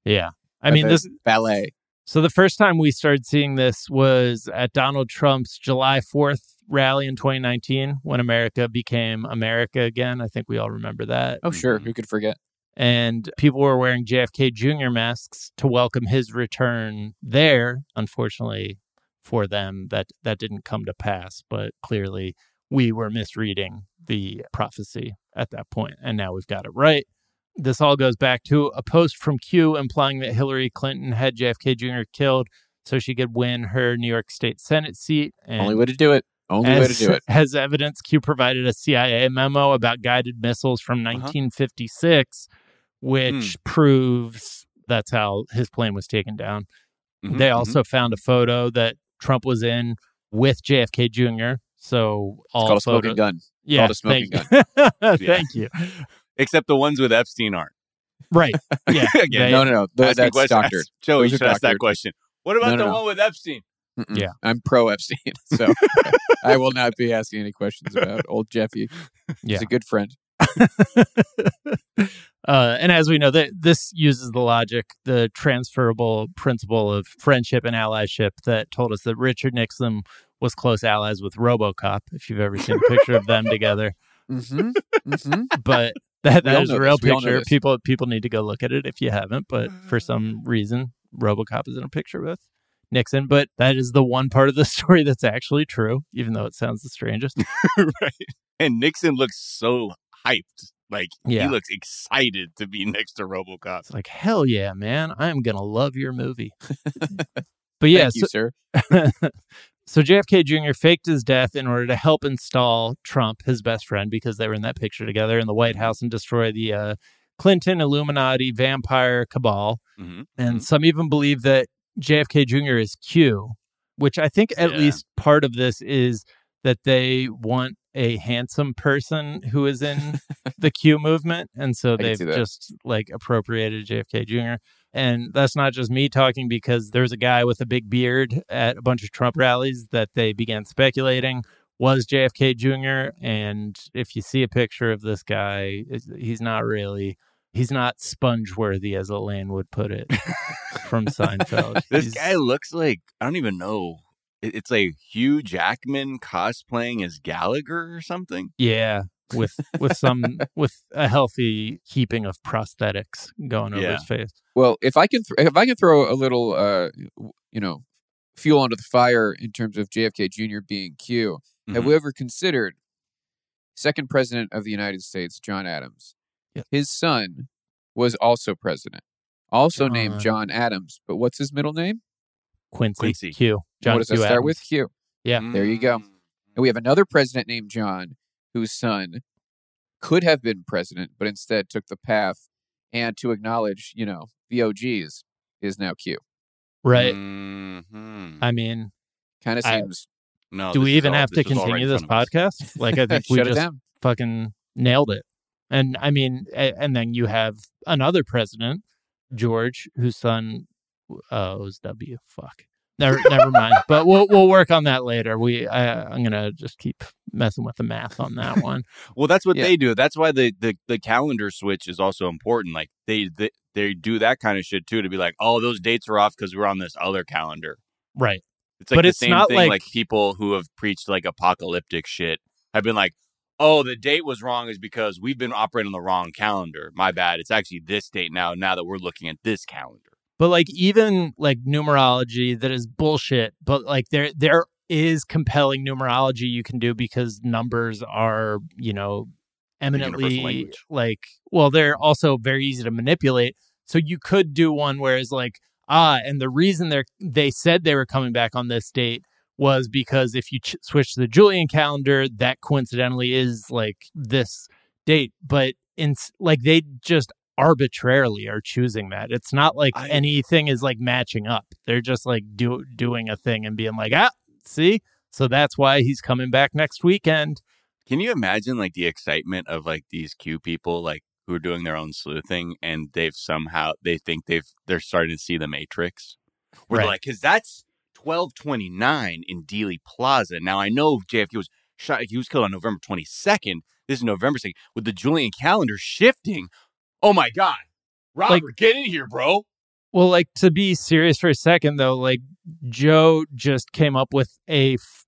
yeah i mean this ballet. so the first time we started seeing this was at donald trump's july 4th rally in 2019 when america became america again i think we all remember that Oh, sure. Mhm. Who could forget? and people were wearing JFK Jr. masks to welcome his return there. Unfortunately for them, that that didn't come to pass. But clearly, we were misreading the prophecy at that point, and now we've got it right. This all goes back to a post from Q implying that Hillary Clinton had JFK Jr. killed so she could win her New York State Senate seat. And Only way to do it. Only way to do it. as evidence, Q provided a CIA memo about guided missiles from Uh-huh. 1956, which Hmm. proves that's how his plane was taken down. Mhm, They mhm. also found a photo that Trump was in with JFK Jr. So all It's called a smoking photo- gun. Yeah, called a smoking thank, thank you. except the ones with Epstein aren't. Right. Yeah. Again, They- no, no, no. Th- Asking that's questions- doctored. ask- Joe, Those you are should ask that question. What about No, no, the no. one with Epstein? Mm-mm. Yeah. I'm pro Epstein, so I will not be asking any questions about old Jeffy. Yeah. He's a good friend. Uh, and as we know, that this uses the logic, the transferable principle of friendship and allyship that told us that Richard Nixon was close allies with RoboCop. If you've ever seen a picture of them together, Mm-hmm. mm-hmm. but that We that all is a real this. We all know picture. People people need to go look at it if you haven't. But for some reason, RoboCop is in a picture with Nixon. But that is the one part of the story that's actually true, even though it sounds the strangest. right. And Nixon looks so hyped. Like Yeah. he looks excited to be next to RoboCop. It's like hell yeah, man! I'm gonna love your movie. but yeah, Thank you, sir. So JFK Jr. faked his death in order to help install Trump, his best friend, because they were in that picture together in the White House and destroy the uh, Clinton Illuminati vampire cabal. hmm And some even believe that JFK Jr. is Q, which I think at Yeah. least part of this is that they want a handsome person who is in the Q movement. And so they've just like appropriated JFK Jr. And that's not just me talking because there's a guy with a big beard at a bunch of Trump rallies that they began speculating was JFK Jr. And if you see a picture of this guy, he's not really, he's not sponge worthy, as Elaine would put it from Seinfeld. This He's- guy looks like I don't even know. It- It's a Hugh Jackman cosplaying as Gallagher or something. yeah, with with some with a healthy heaping of prosthetics going over Yeah. his face. Well, if I can, th- if I can throw a little, uh, you know, fuel onto the fire in terms of JFK Jr. being Q, have Mhm. we ever considered second president of the United States, John Adams? Yeah. His son was also president, also named John. John Adams. But what's his middle name? Quincy, Quincy. Q. John what does that Q. start with? Q. Yeah. There you go. Mm. And we have another president named John, whose son could have been president, but instead took the path and to acknowledge, you know, the OGs is now Q. Right. Mhm. I mean, Kind of I- seems. No, do we even all- have to this was all right continue in this front of us. podcast? Like, I think we just down. fucking nailed it. And I mean, a- and then you have another president, George, whose son uh, was W. Fuck. Never, never mind. But we'll we'll work on that later. We I, I'm gonna just keep messing with the math on that one. Well, that's what Yeah. they do. That's why the, the the calendar switch is also important. Like they they, they do that kind of shit too to be like, oh, those dates are off because we're on this other calendar. Right. It's like But the it's same not thing. like- Like, people who have preached like apocalyptic shit have been like, oh, the date was wrong is because we've been operating on the wrong calendar. My bad. It's actually this date now. Now that we're looking at this calendar. But like even like numerology that is bullshit, but like there there is compelling numerology you can do because numbers are, you know, eminently like well, they're also very easy to manipulate. So you could do one where it's like, ah, and the reason they're they said they were coming back on this date was because if you ch- switch to the Julian calendar, that coincidentally is like this date, but in like they just arbitrarily are choosing that. It's not like I- anything is like matching up. They're just like do doing a thing and being like, ah, see, so that's why he's coming back next weekend. Can you imagine like the excitement of like these Q people like who are doing their own sleuthing and they've somehow they think they've they're starting to see the Matrix? They're Right. like, because that's twelve twenty nine in Dealey Plaza. Now I know JFK was shot. He was killed on November twenty second. This is November second. With the Julian calendar shifting, oh my god, Robert, Like- get in here, bro. Well, like to be serious for a second though, like Joe just came up with a f-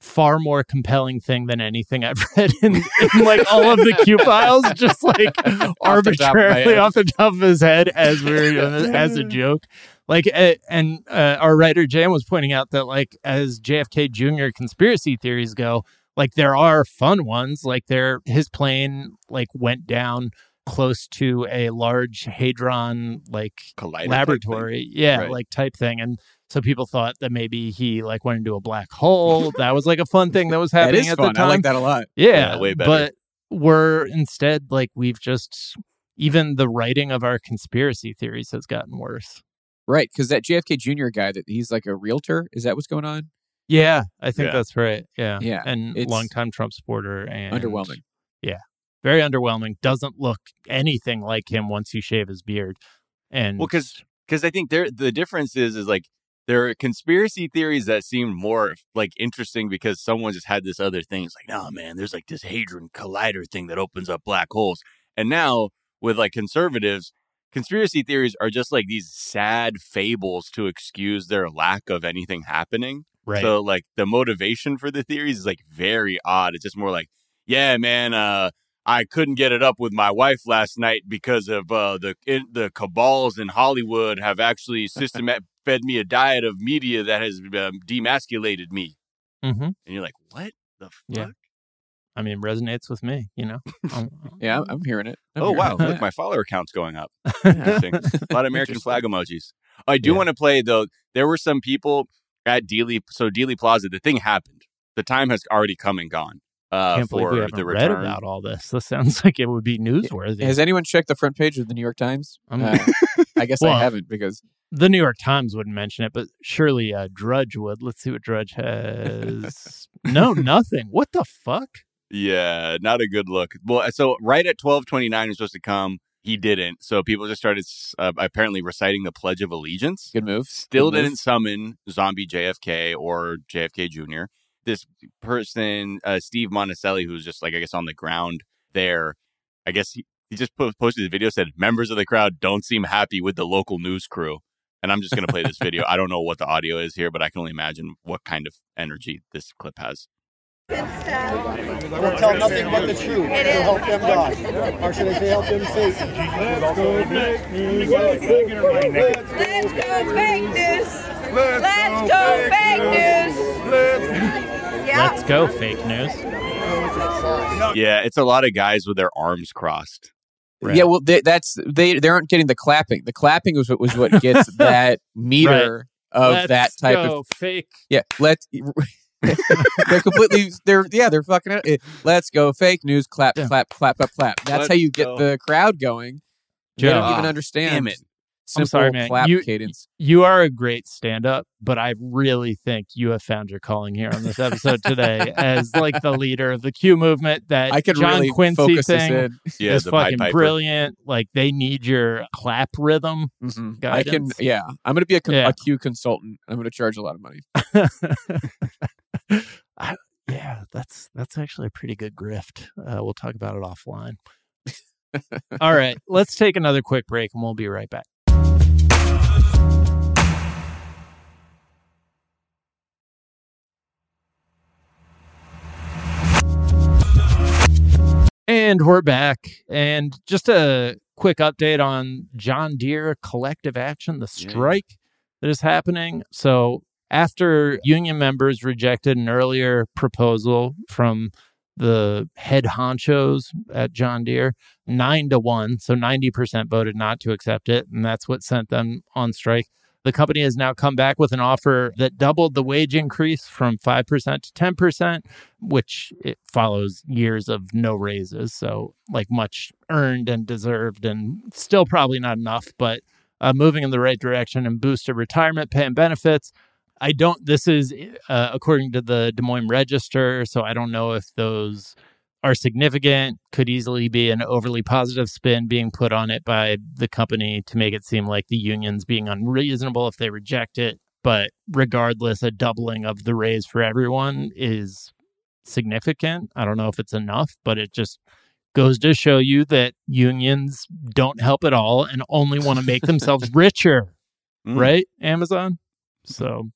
far more compelling thing than anything I've read in, in like all of the Q files, just like Off the top of my arbitrarily head. off the top of his head as we were as a joke. Like, uh, and uh, our writer Jam was pointing out that like as JFK Jr. conspiracy theories go, like there are fun ones. Like there, his plane like went down close to a large hadron like Collider laboratory yeah Right. like type thing and so people thought that maybe he like went into a black hole that was like a fun thing that was happening at fun. the time I like that a lot. yeah, Yeah, way better. but we're instead like we've just even the writing of our conspiracy theories has gotten worse Right, because that JFK Jr. guy that he's like a realtor. Is that what's going on? Yeah, I think Yeah. that's right. Yeah. Yeah, And it's longtime Trump supporter and Underwhelming. Very underwhelming. Doesn't look anything like him once you shave his beard. And Well, because because I think there the difference is is like there are conspiracy theories that seem more like interesting because someone just had this other thing. It's like, no, man, there's like this hadron collider thing that opens up black holes. And now with like conservatives, conspiracy theories are just like these sad fables to excuse their lack of anything happening. right. So like the motivation for the theories is like very odd. It's just more like, yeah, man, uh, I couldn't get it up with my wife last night because of uh, the in, the cabals in Hollywood have actually system fed me a diet of media that has um, demasculated me. hmm And you're like, what the fuck? Yeah. I mean, resonates with me, you know? Um, Yeah, I'm, I'm hearing it. I'm Oh hearing wow! it. Look, my follower count's going up. Interesting. A lot of American flag emojis. I do Yeah. want to play though. There were some people at Dealey. So Dealey Plaza, the thing happened. The time has already come and gone. Uh, can't believe we haven't the read return. about all this. This sounds like it would be newsworthy. Has anyone checked the front page of the New York Times? I'm- Uh, I guess Well- I haven't because the New York Times wouldn't mention it, but surely uh, Drudge would. Let's see what Drudge has. no, nothing. What the fuck? Yeah, not a good look. Well, so right at twelve twenty nine was supposed to come. He didn't. So people just started uh, apparently reciting the Pledge of Allegiance. good move. Still Good didn't summon zombie JFK or JFK Jr. This person, uh, Steve Monticelli, who's just like I guess on the ground there. I guess he, he just po- posted a video said members of the crowd don't seem happy with the local news crew. And I'm just gonna play this video. I don't know what the audio is here, but I can only imagine what kind of energy this clip has. will tell nothing but the truth. It will help them God. Or should I say help them Satan? Let's go fake news. Let's go fake news. Let's go fake news. Let's go, fake news. Yeah, it's a lot of guys with their arms crossed. Right. Yeah, well, they, that's they they aren't getting the clapping. The clapping was what was what gets that meter of Let's that type of fake. yeah. Let they're completely they're yeah they're fucking it. It- Let's go fake news. Clap Yeah. clap clap clap clap. That's Let's how you get go. the crowd going. They don't even Ah, understand. damn it. Simple I'm sorry, man. clap You- cadence. you are a great stand-up, but I really think you have found your calling here on this episode today as like the leader of the Q movement. That I can John really Quincy focus thing this in. Yeah, is fucking Piper. brilliant. Like they need your clap rhythm. Mhm. I can yeah. I'm gonna be a, con- Yeah. a Q consultant. I'm gonna charge a lot of money. I, yeah, that's that's actually a pretty good grift. Uh, we'll talk about it offline. All right, let's take another quick break and we'll be right back. And we're back. And just a quick update on John Deere collective action, the Yeah. strike that is happening. So, after union members rejected an earlier proposal from the head honchos at John Deere, nine to one, so 90% voted not to accept it. And that's what sent them on strike. The company has now come back with an offer that doubled the wage increase from 5% to 10%, which it follows years of no raises. So, like, much earned and deserved, and still probably not enough, but uh, moving in the right direction and boosted retirement pay and benefits. I don't, this is uh, according to the Des Moines Register. So, I don't know if those are significant, could easily be an overly positive spin being put on it by the company to make it seem like the union's being unreasonable if they reject it. But regardless, a doubling of the raise for everyone is significant. I don't know if it's enough, but it just goes to show you that unions don't help at all and only want to make themselves richer, Mm. right? Amazon. So,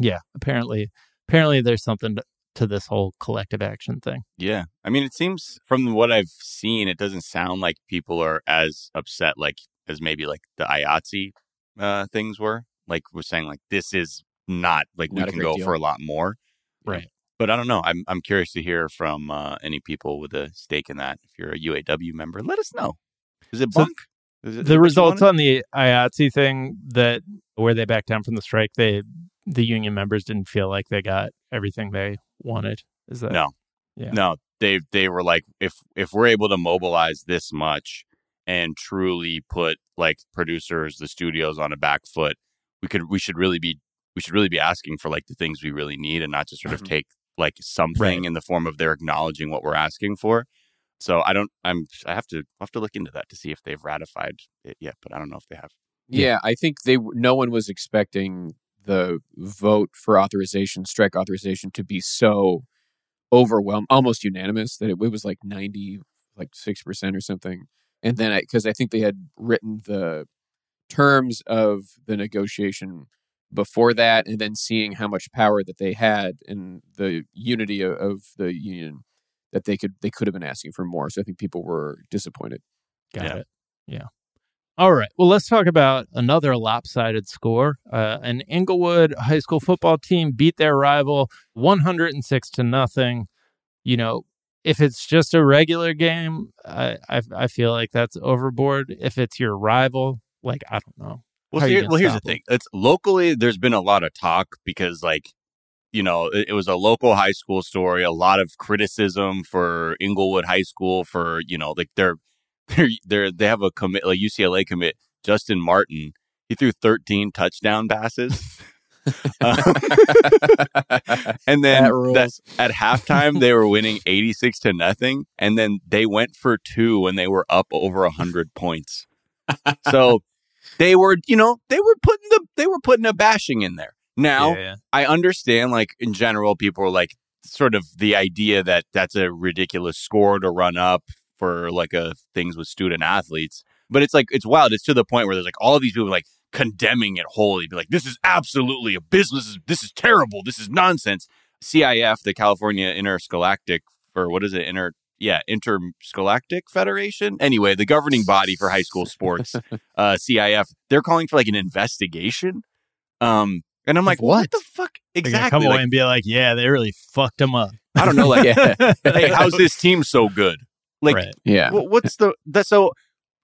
yeah, apparently, apparently there's something to, this whole collective action thing. Yeah. I mean, it seems from what I've seen, it doesn't sound like people are as upset like as maybe like the IATSE uh, things were. Like we're saying, like this is not like Not we can go deal. for a lot more. Right. But I don't know. I'm I'm curious to hear from uh, any people with a stake in that. If you're a UAW member, let us know. Is it So bunk? Is it the results on the IATSE thing that where they backed down from the strike, they the union members didn't feel like they got everything they wanted. Is that No. Yeah. No, they they were like, if if we're able to mobilize this much and truly put like producers, the studios on a back foot, we could we should really be we should really be asking for like the things we really need and not just sort of Mhm. take like something Right. in the form of they're acknowledging what we're asking for. So I don't I'm I have to I'll have to look into that to see if they've ratified it yet, but I don't know if they have. Yeah, I think they no one was expecting the vote for authorization, strike authorization, to be so overwhelmed, almost unanimous that it, it was like ninety, like six percent or something. And then I because I think they had written the terms of the negotiation before that, and then seeing how much power that they had and the unity of, of the union that they could they could have been asking for more. So I think people were disappointed. Got Yeah. it. Yeah. All right. Well, let's talk about another lopsided score. Uh, an Inglewood high school football team beat their rival 106 to nothing. You know, if it's just a regular game, I, I I feel like that's overboard. If it's your rival, like I don't know. Well, here- well, here's the thing. It's locally. There's been a lot of talk because, like, you know, it, it was a local high school story. A lot of criticism for Inglewood High School for you know, like they're they're they're they have a commit like UCLA commit. Justyn Martin. He threw 13 touchdown passes. Um, and then that that- at halftime they were winning 86 to nothing and then they went for two when they were up over 100 points. So they were you know they were putting the they were putting a bashing in there. Now yeah, i understand like in general people are like sort of the idea that that's a ridiculous score to run up for like a things with student athletes but it's like it's wild it's to the point where there's like all these people like condemning it wholly be like this is absolutely a business this is terrible this is nonsense cif the california interscholastic or what is it inter yeah interscholastic federation anyway the governing body for high school sports uh cif they're calling for like an investigation um and i'm like what, What? the fuck exactly come away and be like, yeah, they really fucked him up. i don't know like hey how's this team so good like right. yeah. Wh- what's the that so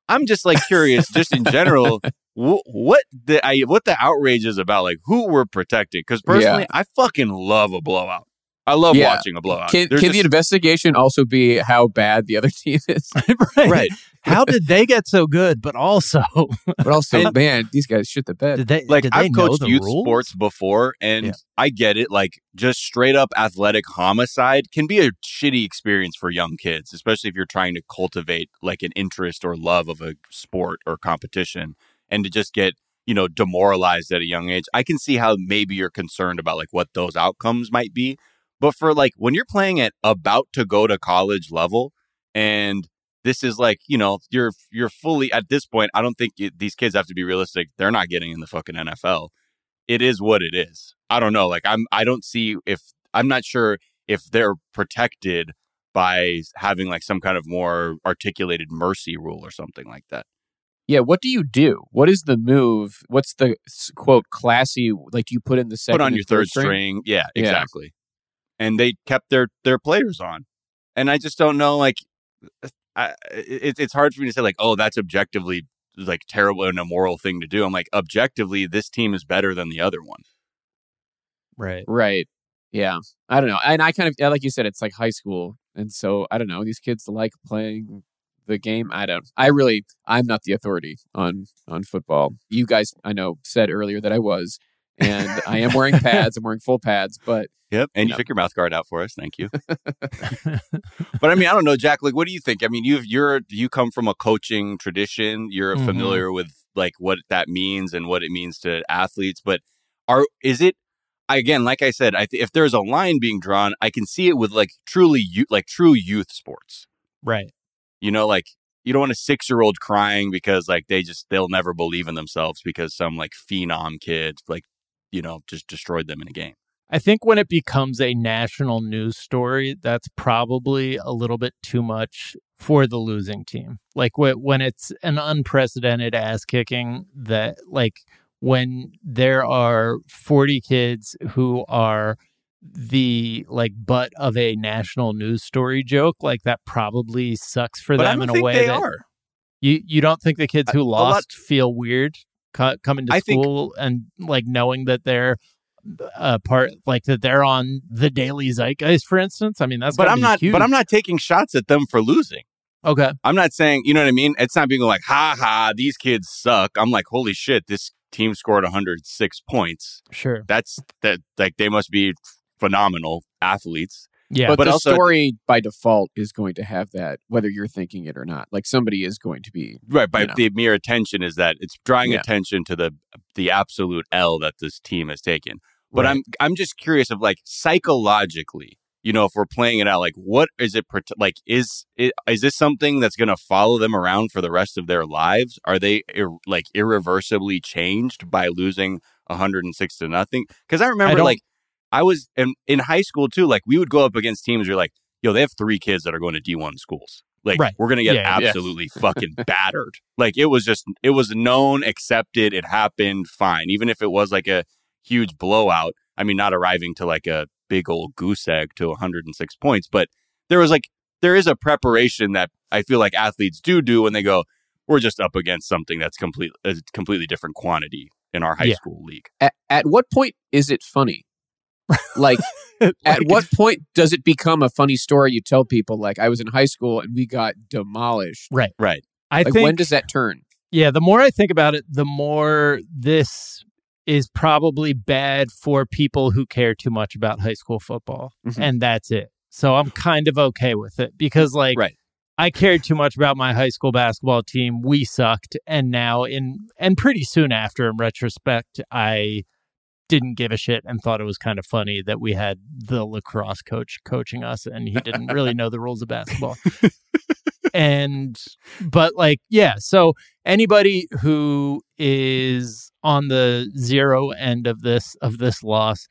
i'm just like curious just in general wh- what the I, what the outrage is about like who we're protecting because personally i fucking love a blowout i love Yeah. watching a blowout Can, There's can the investigation also be how bad the other team is? right. right How did they get so good? But also, But also, And- man, these guys shit the bed. did they like did they I've know coached the youth rules? sports before, and Yeah. I get it. Like just straight up athletic homicide can be a shitty experience for young kids, especially if you're trying to cultivate like an interest or love of a sport or competition, and to just get you know demoralized at a young age. I can see how maybe you're concerned about like what those outcomes might be, but for like when you're playing at about to go to college level, and this is like you know you're you're fully at this point i don't think you, these kids have to be realistic they're not getting in the fucking nfl it is what it is i don't know like i'm i don't see if i'm not sure if they're protected by having like some kind of more articulated mercy rule or something like that Yeah, what do you do? What is the move? What's the quote classy? Like, do you put in the second put on your third string. Yeah, Yeah. exactly. And they kept their their players on, and I just don't know. Like, uh, I, it, it's hard for me to say like, oh, that's objectively like terrible and immoral thing to do. I'm like, objectively, this team is better than the other one. Right. Right. Yeah. I don't know. And I kind of, like you said, it's like high school. And so I don't know. These kids like playing the game. I don't, I really, I'm not the authority on, on football. You guys, I know, said earlier that I was. And I am wearing pads. I'm wearing full pads. But Yep. And you Yep. took your mouth guard out for us. Thank you. but I mean, I don't know, Jack. Like, what do you think? I mean, you've you're you come from a coaching tradition. You're Mhm. familiar with like what that means and what it means to athletes. But are is it again? Like I said, I th- if there's a line being drawn, I can see it with like truly youth, like true youth sports. Right. You know, like you don't want a six year old crying because like they just they'll never believe in themselves because some like phenom kid like you know just destroyed them in a game. I think when it becomes a national news story, that's probably a little bit too much for the losing team. Like when it's an unprecedented ass kicking that, like, when there are 40 kids who are the like butt of a national news story joke, like that probably sucks for But I them in a way they that are. you you don't think the kids who lot- lost feel weird co- coming to I think- school and like knowing that they're a part like that they're on the daily zeitgeist for instance i mean that's but I'm not. huge. But I'm not taking shots at them for losing. Okay. I'm not saying, you know what I mean? It's not being like, ha ha, these kids suck. I'm like, holy shit, this team scored 106 points. Sure. That's that, like, they must be phenomenal athletes. Yeah. but, but the also- story by default is going to have that, whether you're thinking it or not. Like somebody is going to be. Right. By You know. the mere attention is that it's drawing Yeah. attention to the the absolute L that this team has taken. But Right. I'm I'm just curious of like psychologically, you know, if we're playing it out, like what is it? prote- Like is it, is this something that's going to follow them around for the rest of their lives? Are they ir- like irreversibly changed by losing 106 to nothing? Because I remember don't- like I was in in high school too. Like we would go up against teams. Where you're like, yo, they have three kids that are going to D1 schools. Like Right. we're gonna get Yeah, yeah. absolutely fucking battered. Like it was just it was known, accepted, it happened, fine. Even if it was like a huge blowout. I mean, not arriving to like a big old goose egg to 106 points, but there was like there is a preparation that I feel like athletes do do when they go, we're just up against something that's complete a completely different quantity in our high Yeah. school league. At, at what point is it funny? Like, at what point does it become a funny story you tell people? Like, I was in high school and we got demolished. Right. Right. I Like, think when does that turn? Yeah, the more I think about it, the more this is probably bad for people who care too much about high school football. Mhm. And that's it. So I'm kind of okay with it because like Right. I cared too much about my high school basketball team. We sucked and now in and pretty soon after in retrospect I didn't give a shit and thought it was kind of funny that we had the lacrosse coach coaching us and he didn't really know the rules of basketball. and but like yeah, so anybody who is on the zero end of this of this loss,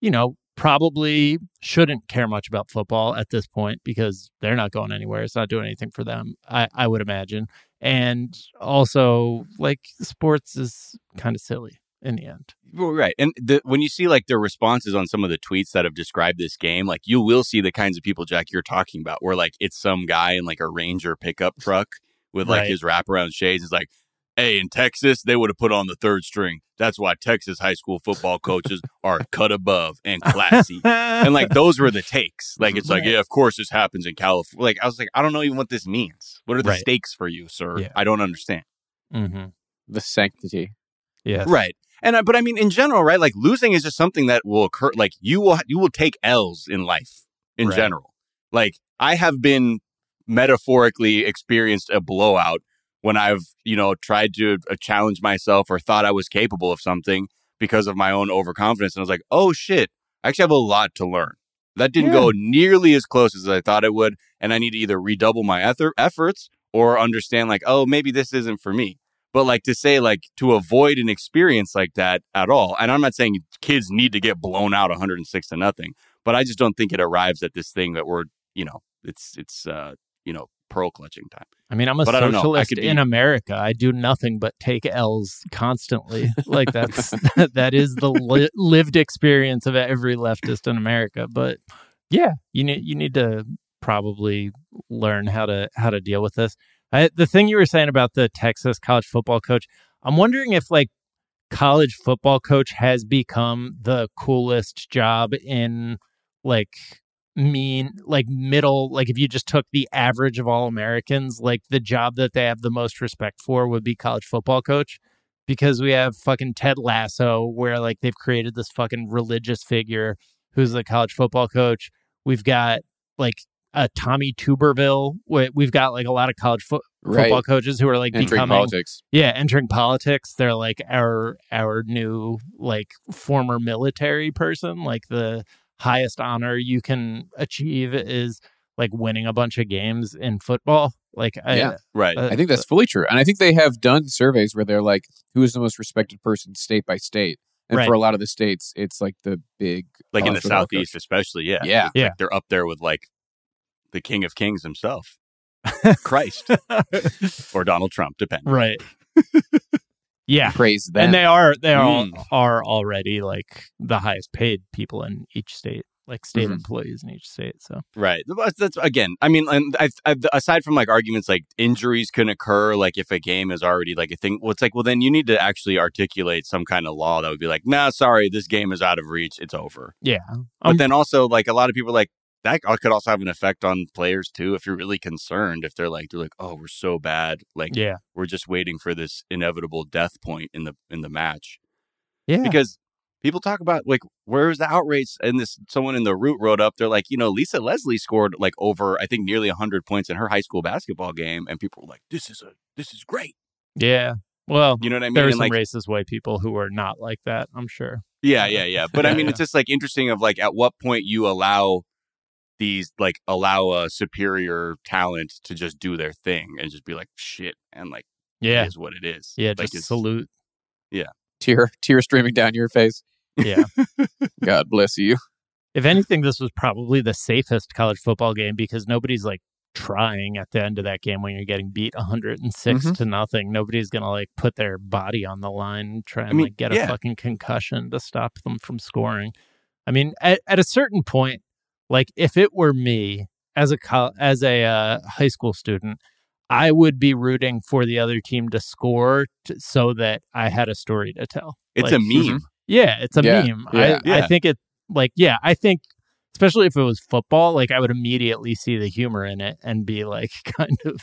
you know, probably shouldn't care much about football at this point because they're not going anywhere. It's not doing anything for them. I, I would imagine. And also like sports is kind of silly in the end. Well, right. And the, when you see like the responses on some of the tweets that have described this game, like you will see the kinds of people, Jack, you're talking about, where like it's some guy in like a Ranger pickup truck with like Right. his wraparound shades. It's like, hey, in Texas, they would have put on the third string. That's why Texas high school football coaches are cut above and classy. and like those were the takes. Like it's like, yeah, of course this happens in California. Like I was like, I don't know even what this means. What are the Right. stakes for you, sir? Yeah. I don't understand. mm-hmm. The sanctity. Yeah. Right. And I, but I mean, in general, right? Like losing is just something that will occur. Like you will, you will take L's in life in Right. general. Like I have been metaphorically experienced a blowout when I've, you know, tried to uh, challenge myself or thought I was capable of something because of my own overconfidence. And I was like, oh shit, I actually have a lot to learn. That didn't go nearly as close as I thought it would. And I need to either redouble my ether- efforts or understand, like, oh, maybe this isn't for me. But like to say, like, to avoid an experience like that at all. And I'm not saying kids need to get blown out 106 to nothing, but I just don't think it arrives at this thing that we're, you know, it's, it's, uh, you know, pearl clutching time. I mean, I'm a But socialist be- in America. I do nothing but take L's constantly. like that's that is the li- lived experience of every leftist in America. But yeah, you need you need to probably learn how to how to deal with this. I, the thing you were saying about the Texas college football coach, I'm wondering if like college football coach has become the coolest job in like mean like middle like if you just took the average of all Americans like the job that they have the most respect for would be college football coach? Because we have fucking Ted Lasso where like they've created this fucking religious figure who's the college football coach. We've got like a Tommy Tuberville We- we've got like a lot of college fo- Right. football coaches who are like Entering becoming politics. yeah, entering politics, they're like our our new like former military person. Like the highest honor you can achieve is like winning a bunch of games in football. Like I, Yeah. Right. uh, I think that's fully true. And I think they have done surveys where they're like, who is the most respected person state by state? And Right. for a lot of the states, it's like the big. like in the football southeast, especially. Yeah. Yeah. Like, Yeah. they're up there with like the king of kings himself, Christ or Donald Trump, depending. right. yeah. Praise them. And they are they are Mm. are already like the highest paid people in each state, like state Mhm. employees in each state. So Right. But That's again. I mean, and I, I, aside from like arguments like injuries can occur, like if a game is already like a thing. Well, it's like, well, then you need to actually articulate some kind of law that would be like, nah, sorry, this game is out of reach. It's over. yeah, But Um, then also, like a lot of people are like, that uh, could also have an effect on players too. If you're really concerned, if they're like they're like, oh, we're so bad, like Yeah. we're just waiting for this inevitable death point in the in the match Yeah. because people talk about like where's the outrage and this someone in the root wrote up they're like you know lisa leslie scored like over i think nearly 100 points in her high school basketball game and people were like this is a this is great yeah. Well, you know what i mean there's some like racist white people who are not like that, I'm sure. yeah yeah yeah but i mean it's just like interesting of like at what point you allow these like allow a superior talent to just do their thing and just be like shit and like Yeah. it is what it is Yeah. like Just salute. Yeah tear, tear streaming down your face. Yeah. God bless you. if anything, this was probably the safest college football game because nobody's like trying at the end of that game when you're getting beat 106 Mhm. to nothing. Nobody's gonna like put their body on the line and try and mean, like get a fucking concussion to stop them from scoring. I mean, at, at a certain point, like if it were me as a col- as a uh, high school student, I would be rooting for the other team to score t- so that I had a story to tell. it's Like, a meme yeah, it's a Yeah, meme. yeah, I, I think it like yeah, I think especially if it was football, like I would immediately see the humor in it and be like kind of,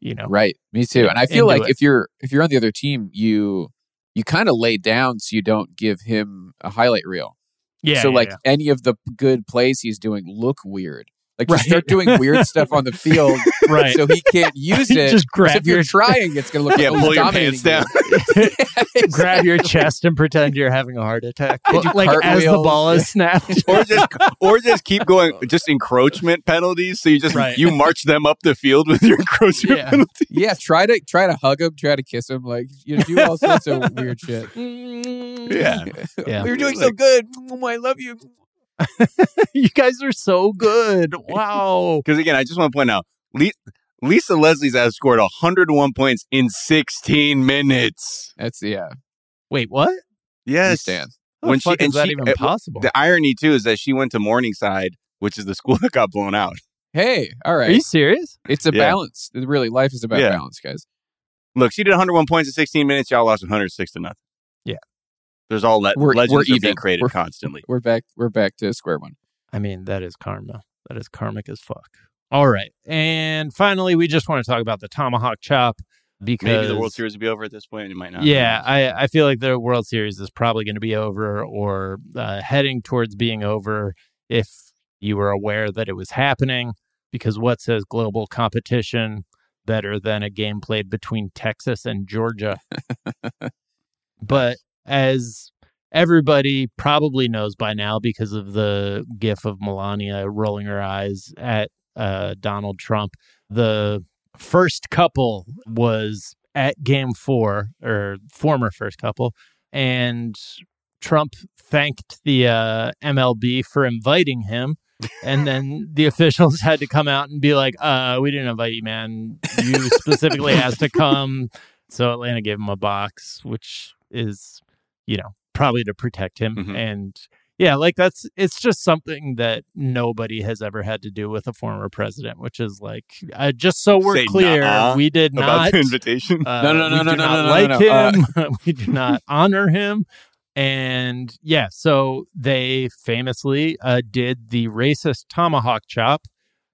you know, Right. Me too. And I feel like it. if you're if you're on the other team, you you kind of lay down so you don't give him a highlight reel. Yeah. so yeah, like yeah. any of the good plays he's doing look weird. Like Right. just start doing weird stuff on the field right. so he can't use it. Just 'Cause grab if you're your trying, it's gonna look yeah like pull he's your dominating pants you. down grab your chest and pretend you're having a heart attack. Did you like as the ball is snapped. or just or just keep going just encroachment penalties so you just Right. you march them up the field with your encroachment Yeah. penalty Yeah, try to try to hug him, try to kiss him, like you know, do all sorts of weird shit. yeah Yeah. You're doing so good. I love you. you guys are so good. Wow. because again i just want to point out Le- lisa leslie's has scored 101 points in 16 minutes That's yeah. Wait, what? You yes stand. When the she- is that she- even uh, possible? the irony too is that she went to morningside which is the school that got blown out Hey, all right. Are you serious? It's a Yeah. balance. Really, life is about Yeah. balance, guys. look she did 101 points in 16 minutes y'all lost 106 to nothing Yeah. There's all le- We're- legends we're are being created We're- constantly We're back. We're back to square one. I mean, that is karma. That is karmic as fuck. All right. And finally, we just want to talk about the tomahawk chop because maybe the world series will be over at this point it might not Yeah, I, I feel like the World Series is probably going to be over or uh, heading towards being over if you were aware that it was happening. Because what says global competition better than a game played between Texas and Georgia? but as everybody probably knows by now because of the gif of Melania rolling her eyes at uh, Donald Trump, the first couple was at game four, or former first couple, and Trump thanked the uh, MLB for inviting him. and then the officials had to come out and be like, uh, we didn't invite you, man. You specifically asked to come. So Atlanta gave him a box, which is, you know, probably to protect him. Mhm. And yeah, like that's it's just something that nobody has ever had to do with a former president, which is like uh, just so we're Say clear, nuh-uh we did about not the invitation uh, No, no, no, we no, no, no, no, like no, no. Uh, him. we do not honor him. And yeah, so they famously uh, did the racist tomahawk chop,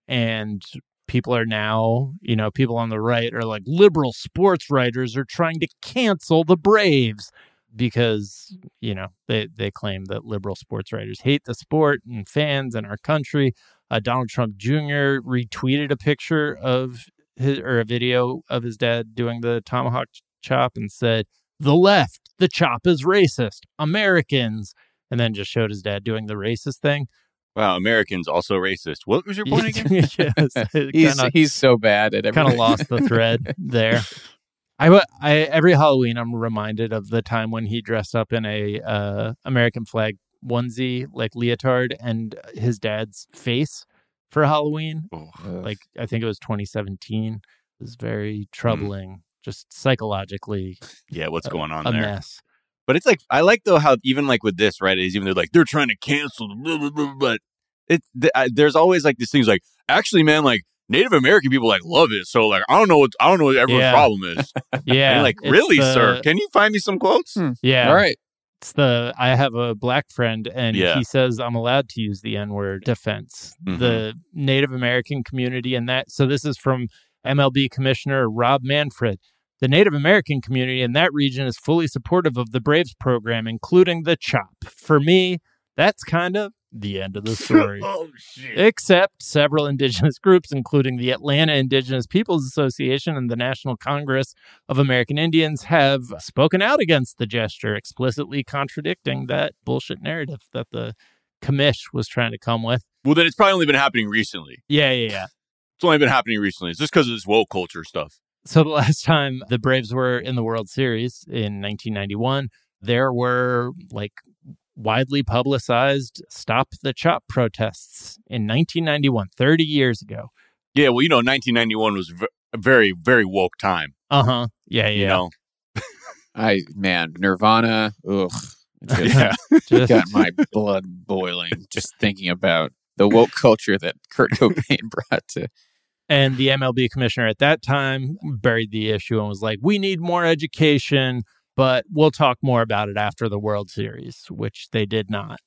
and people are now, you know, people on the right are like liberal sports writers are trying to cancel the Braves because you know they they claim that liberal sports writers hate the sport and fans and our country. Uh, Donald Trump Jr. retweeted a picture of his or a video of his dad doing the tomahawk chop and said, "The left, the chop is racist. Americans." And then just showed his dad doing the racist thing. wow americans also racist what was your point again yes, He's kinda- he's so bad at everything. kind of lost the thread there. I, I every Halloween I'm reminded of the time when he dressed up in a uh, American flag onesie like leotard and his dad's face for Halloween. Oh. Like I think it was 2017. It was very troubling, just psychologically yeah what's going on a there mess. But it's like I like though how even like with this right is even they're like they're trying to cancel blah, blah, blah, but it th- I, there's always like these things like actually man like Native American people like love it so like I don't know what I don't know what everyone's Yeah. problem is Yeah, and like really the- sir can you find me some quotes Hmm. Yeah, All right. It's the I have a black friend and Yeah. he says I'm allowed to use the N-word defense. Mhm. The Native American community and that so this is from MLB Commissioner Rob Manfred. The Native American community in that region is fully supportive of the Braves program, including the CHOP. For me, that's kind of the end of the oh, story. oh shit. Except several indigenous groups, including the Atlanta Indigenous Peoples Association and the National Congress of American Indians, have spoken out against the gesture, explicitly contradicting that bullshit narrative that the commish was trying to come with. Well, then it's probably only been happening recently. Yeah, yeah, yeah. It's only been happening recently. It's just because of this woke culture stuff. So the last time the Braves were in the World Series in 1991, there were like widely publicized stop the chop protests in 1991, 30 years ago. Yeah, well, you know, 1991 was v- a very, very woke time. Uh-huh. Yeah, yeah. You know, I man, Nirvana. Ugh, just yeah, Just- got my blood boiling just thinking about the woke culture that Kurt Cobain brought to. And the MLB commissioner at that time buried the issue and was like, we need more education, but we'll talk more about it after the World Series, which they did not.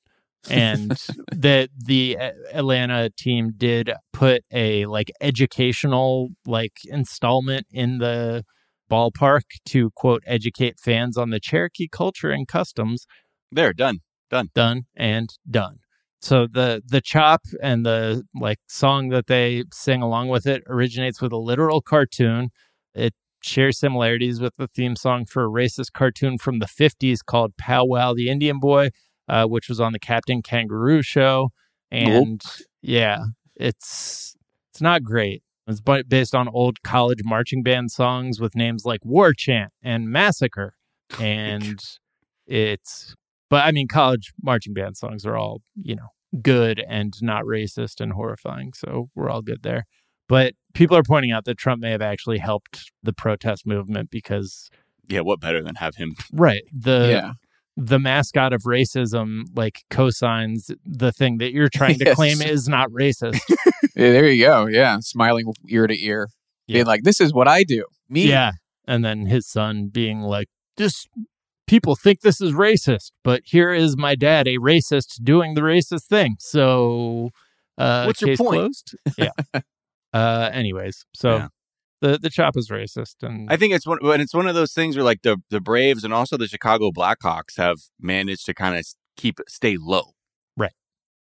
And the the Atlanta team did put a like educational like installment in the ballpark to quote educate fans on the Cherokee culture and customs there, done, done. done and done. So the the chop and the like song that they sing along with it originates with a literal cartoon. It shares similarities with the theme song for a racist cartoon from the 50s called Pow Wow the Indian Boy, uh, which was on the Captain Kangaroo show. And yeah, it's it's not great. It's based on old college marching band songs with names like War Chant and Massacre. And it's but I mean, college marching band songs are all, you know, good and not racist and horrifying. So we're all good there. But people are pointing out that Trump may have actually helped the protest movement because, Yeah, what better than have him? right, the yeah, the mascot of racism like cosigns the thing that you're trying to Yes. claim is not racist. Yeah, there you go. Yeah, smiling ear to ear, Yeah. being like, "This is what I do." Me. yeah, and then his son being like, "This people think this is racist, but here is my dad, a racist, doing the racist thing." So, uh, What's your case point? Closed? Yeah. Uh, anyways, so Yeah. the the chop is racist, and I think it's one, and it's one of those things where like the the Braves and also the Chicago Blackhawks have managed to kind of keep stay low, Right.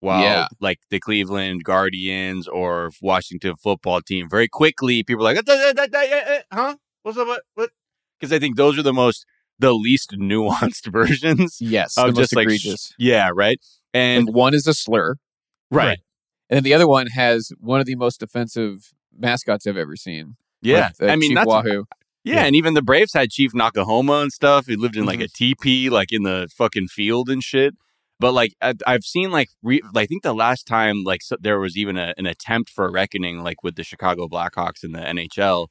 While Yeah. like the Cleveland Guardians or Washington football team, very quickly people are like, "Uh, uh, uh, uh, uh, uh, huh? What's up? What? What? Because I think those are the most the least nuanced versions Yes, of the just most like, egregious. yeah, right, and and one is a slur, right, and then the other one has one of the most offensive mascots I've ever seen. yeah. with, uh, I mean, Chief that's Wahoo. Yeah, Yeah. and even the Braves had Chief Noc-A-Homa and stuff. He lived in like Mhm. a teepee, like in the fucking field and shit. But like I, I've seen like re- I think the last time like so, there was even a, an attempt for a reckoning like with the Chicago Blackhawks in the NHL,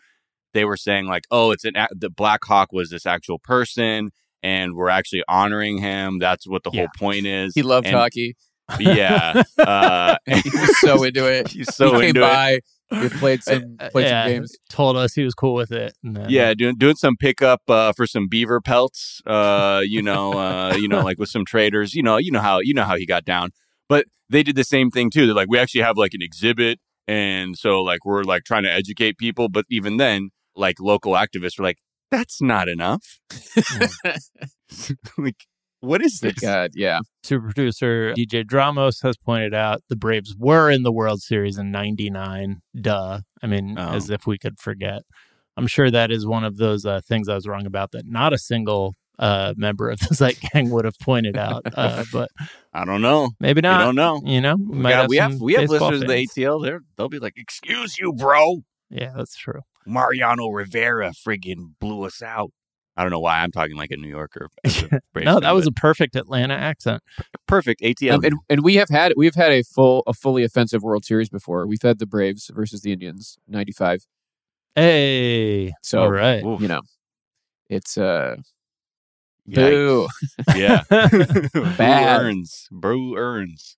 they were saying like, oh, it's an a- the Blackhawk was this actual person, and we're actually honoring him. That's what the Yeah. whole point is. He loved And- hockey. Yeah, uh, he was so into it. he's so he came into it. by. We played some Uh, played yeah, some games. told us he was cool with it. Then, Yeah, doing doing some pickup uh, for some beaver pelts. Uh, you know, uh, you know, like with some traders. You know, you know how you know how he got down. But they did the same thing too. They're like, we actually have like an exhibit, and so like we're like trying to educate people. But even then, like local activists were like, that's not enough. like, what is this? God, yeah. super producer DJ Dramos has pointed out the Braves were in the World Series in 99. Duh. I mean, Oh. as if we could forget. I'm sure that is one of those uh, things I was wrong about that not a single uh, member of the Zeit Gang would have pointed out. Uh, but I don't know. maybe We not. don't know. You know, We, might got- we have we have baseball listeners of the. ATL. They're they'll be like, excuse you, bro. Yeah, that's true. Mariano Rivera friggin' blew us out. I don't know why I'm talking like a New Yorker. a no, that was a perfect Atlanta accent. perfect ATL. Um, and and we have had we've had a full a fully offensive World Series before. We've had the Braves versus the Indians, ninety five. Hey, So all right. You know, it's uh Yikes. boo. Yeah. Bad. Brew earns. Brew earns.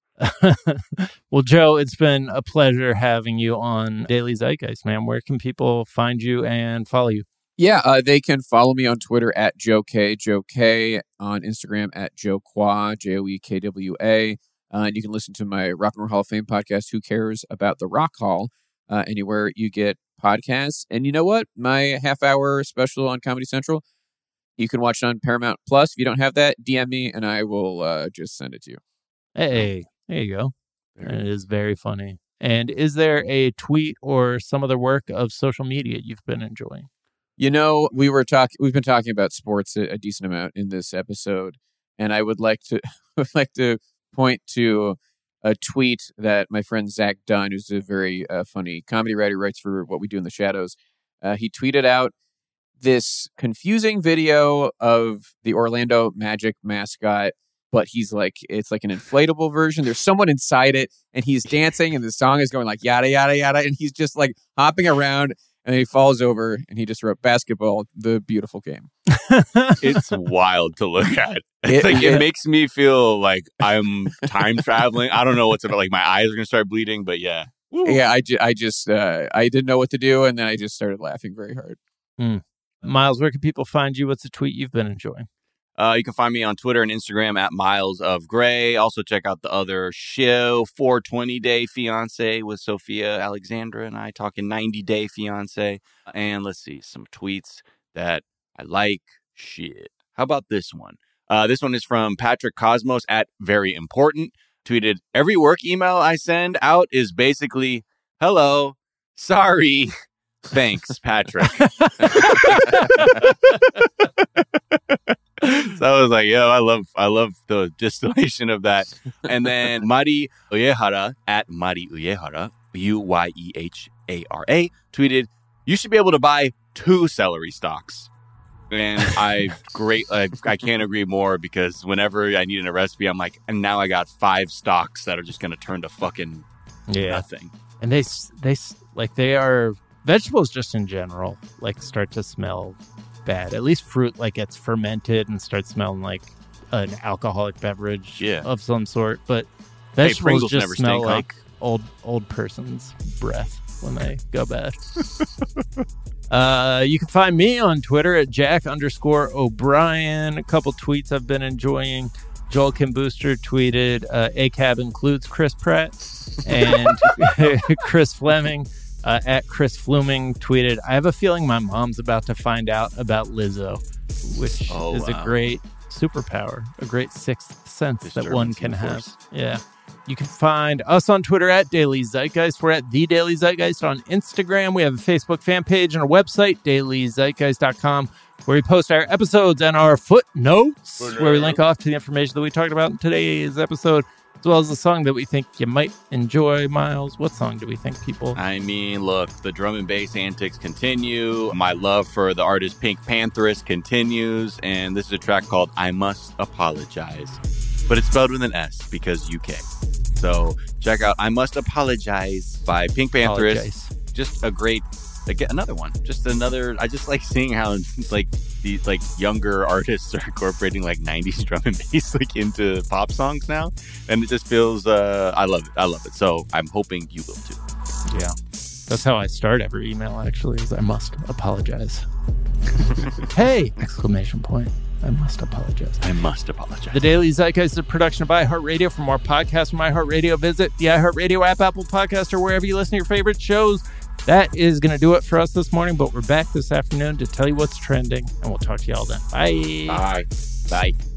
well, Joe, it's been a pleasure having you on Daily Zeitgeist, man. Where can people find you and follow you? Yeah, uh, they can follow me on Twitter at Joe K, Joe K, on Instagram at Joe Kwa, J O E K W A. Uh, and you can listen to my Rock and Roll Hall of Fame podcast, Who Cares About the Rock Hall, uh, anywhere you get podcasts. And you know what? My half hour special on Comedy Central, you can watch it on Paramount Plus. If you don't have that, DM me and I will uh, just send it to you. Hey, there you go. It is very funny. And is there a tweet or some other work of social media you've been enjoying? You know, we were talking. We've been talking about sports a, a decent amount in this episode, and I would like to would like to point to a tweet that my friend Zach Dunn, who's a very uh, funny comedy writer, writes for What We Do in the Shadows. Uh, he tweeted out this confusing video of the Orlando Magic mascot, but he's like it's like an inflatable version. There's someone inside it, and he's dancing, and the song is going like yada yada yada, and he's just like hopping around. And he falls over and he just wrote basketball, the beautiful game. it's wild to look at. It's It- like it- it makes me feel like I'm time traveling. I don't know what's about. Like my eyes are gonna start bleeding, but yeah. Yeah, I, ju- I just uh, I didn't know what to do, and then I just started laughing very hard. Miles, where can people find you? What's a tweet you've been enjoying? Uh, you can find me on Twitter and Instagram at Miles of Gray. Also, check out the other show, 420 Day Fiance, with Sophia Alexandra and I talking 90 Day Fiance. And let's see, some tweets that I like. Shit. How about this one? Uh, this one is from Patrick Cosmos at Very Important. Tweeted, Every work email I send out is basically, hello, sorry, thanks, Patrick. so I was like, yo, I love I love the distillation of that. And then Mari Uyehara at Mari Uyehara, U Y E H A R A, tweeted, You should be able to buy two celery stalks. And I great I, I can't agree more because whenever I need a recipe, I'm like, and now I got five stalks that are just gonna turn to fucking nothing. And they s- they s- like they are vegetables just in general like start to smell bad. At least fruit like gets fermented and starts smelling like an alcoholic beverage Yeah. of some sort. But Hey, vegetables Pringles just never smell stink, huh? like old old person's breath when they go bad. uh, you can find me on Twitter at Jack underscore O'Brien. A couple tweets I've been enjoying. Joel Kim Booster tweeted, uh, "ACAB includes Chris Pratt," and Chris Fleming uh, at Chris Fleming tweeted, "I have a feeling my mom's about to find out about Lizzo, which Oh, is wow. a great superpower, a great sixth sense that one can have." force. Yeah. You can find us on Twitter at Daily Zeitgeist. We're at The Daily Zeitgeist on Instagram. We have a Facebook fan page and a website, dailyzeitgeist.com, where we post our episodes and our footnotes, where we link off to the information that we talked about in today's episode, as well as the song that we think you might enjoy. Miles, what song do we think people? I mean, look, the drum and bass antics continue. My love for the artist PinkPantheress continues. And this is a track called I Must Apologize. But it's spelled with an S because UK. So check out I Must Apologize by PinkPantheress. Apologize. Just a great, again, another one. Just another, I just like seeing how like these like younger artists are incorporating like 90s drum and bass like into pop songs now. And it just feels, uh, I love it. I love it. So I'm hoping you will too. Yeah. That's how I start every email, actually, is I must apologize. hey! Exclamation point. I must apologize. I must apologize. The Daily Zeitgeist is a production of iHeartRadio. For more podcasts from iHeartRadio, visit the iHeartRadio app, Apple Podcast, or wherever you listen to your favorite shows. That is going to do it for us this morning, but we're back this afternoon to tell you what's trending, and we'll talk to you all then. Bye. Bye. Bye.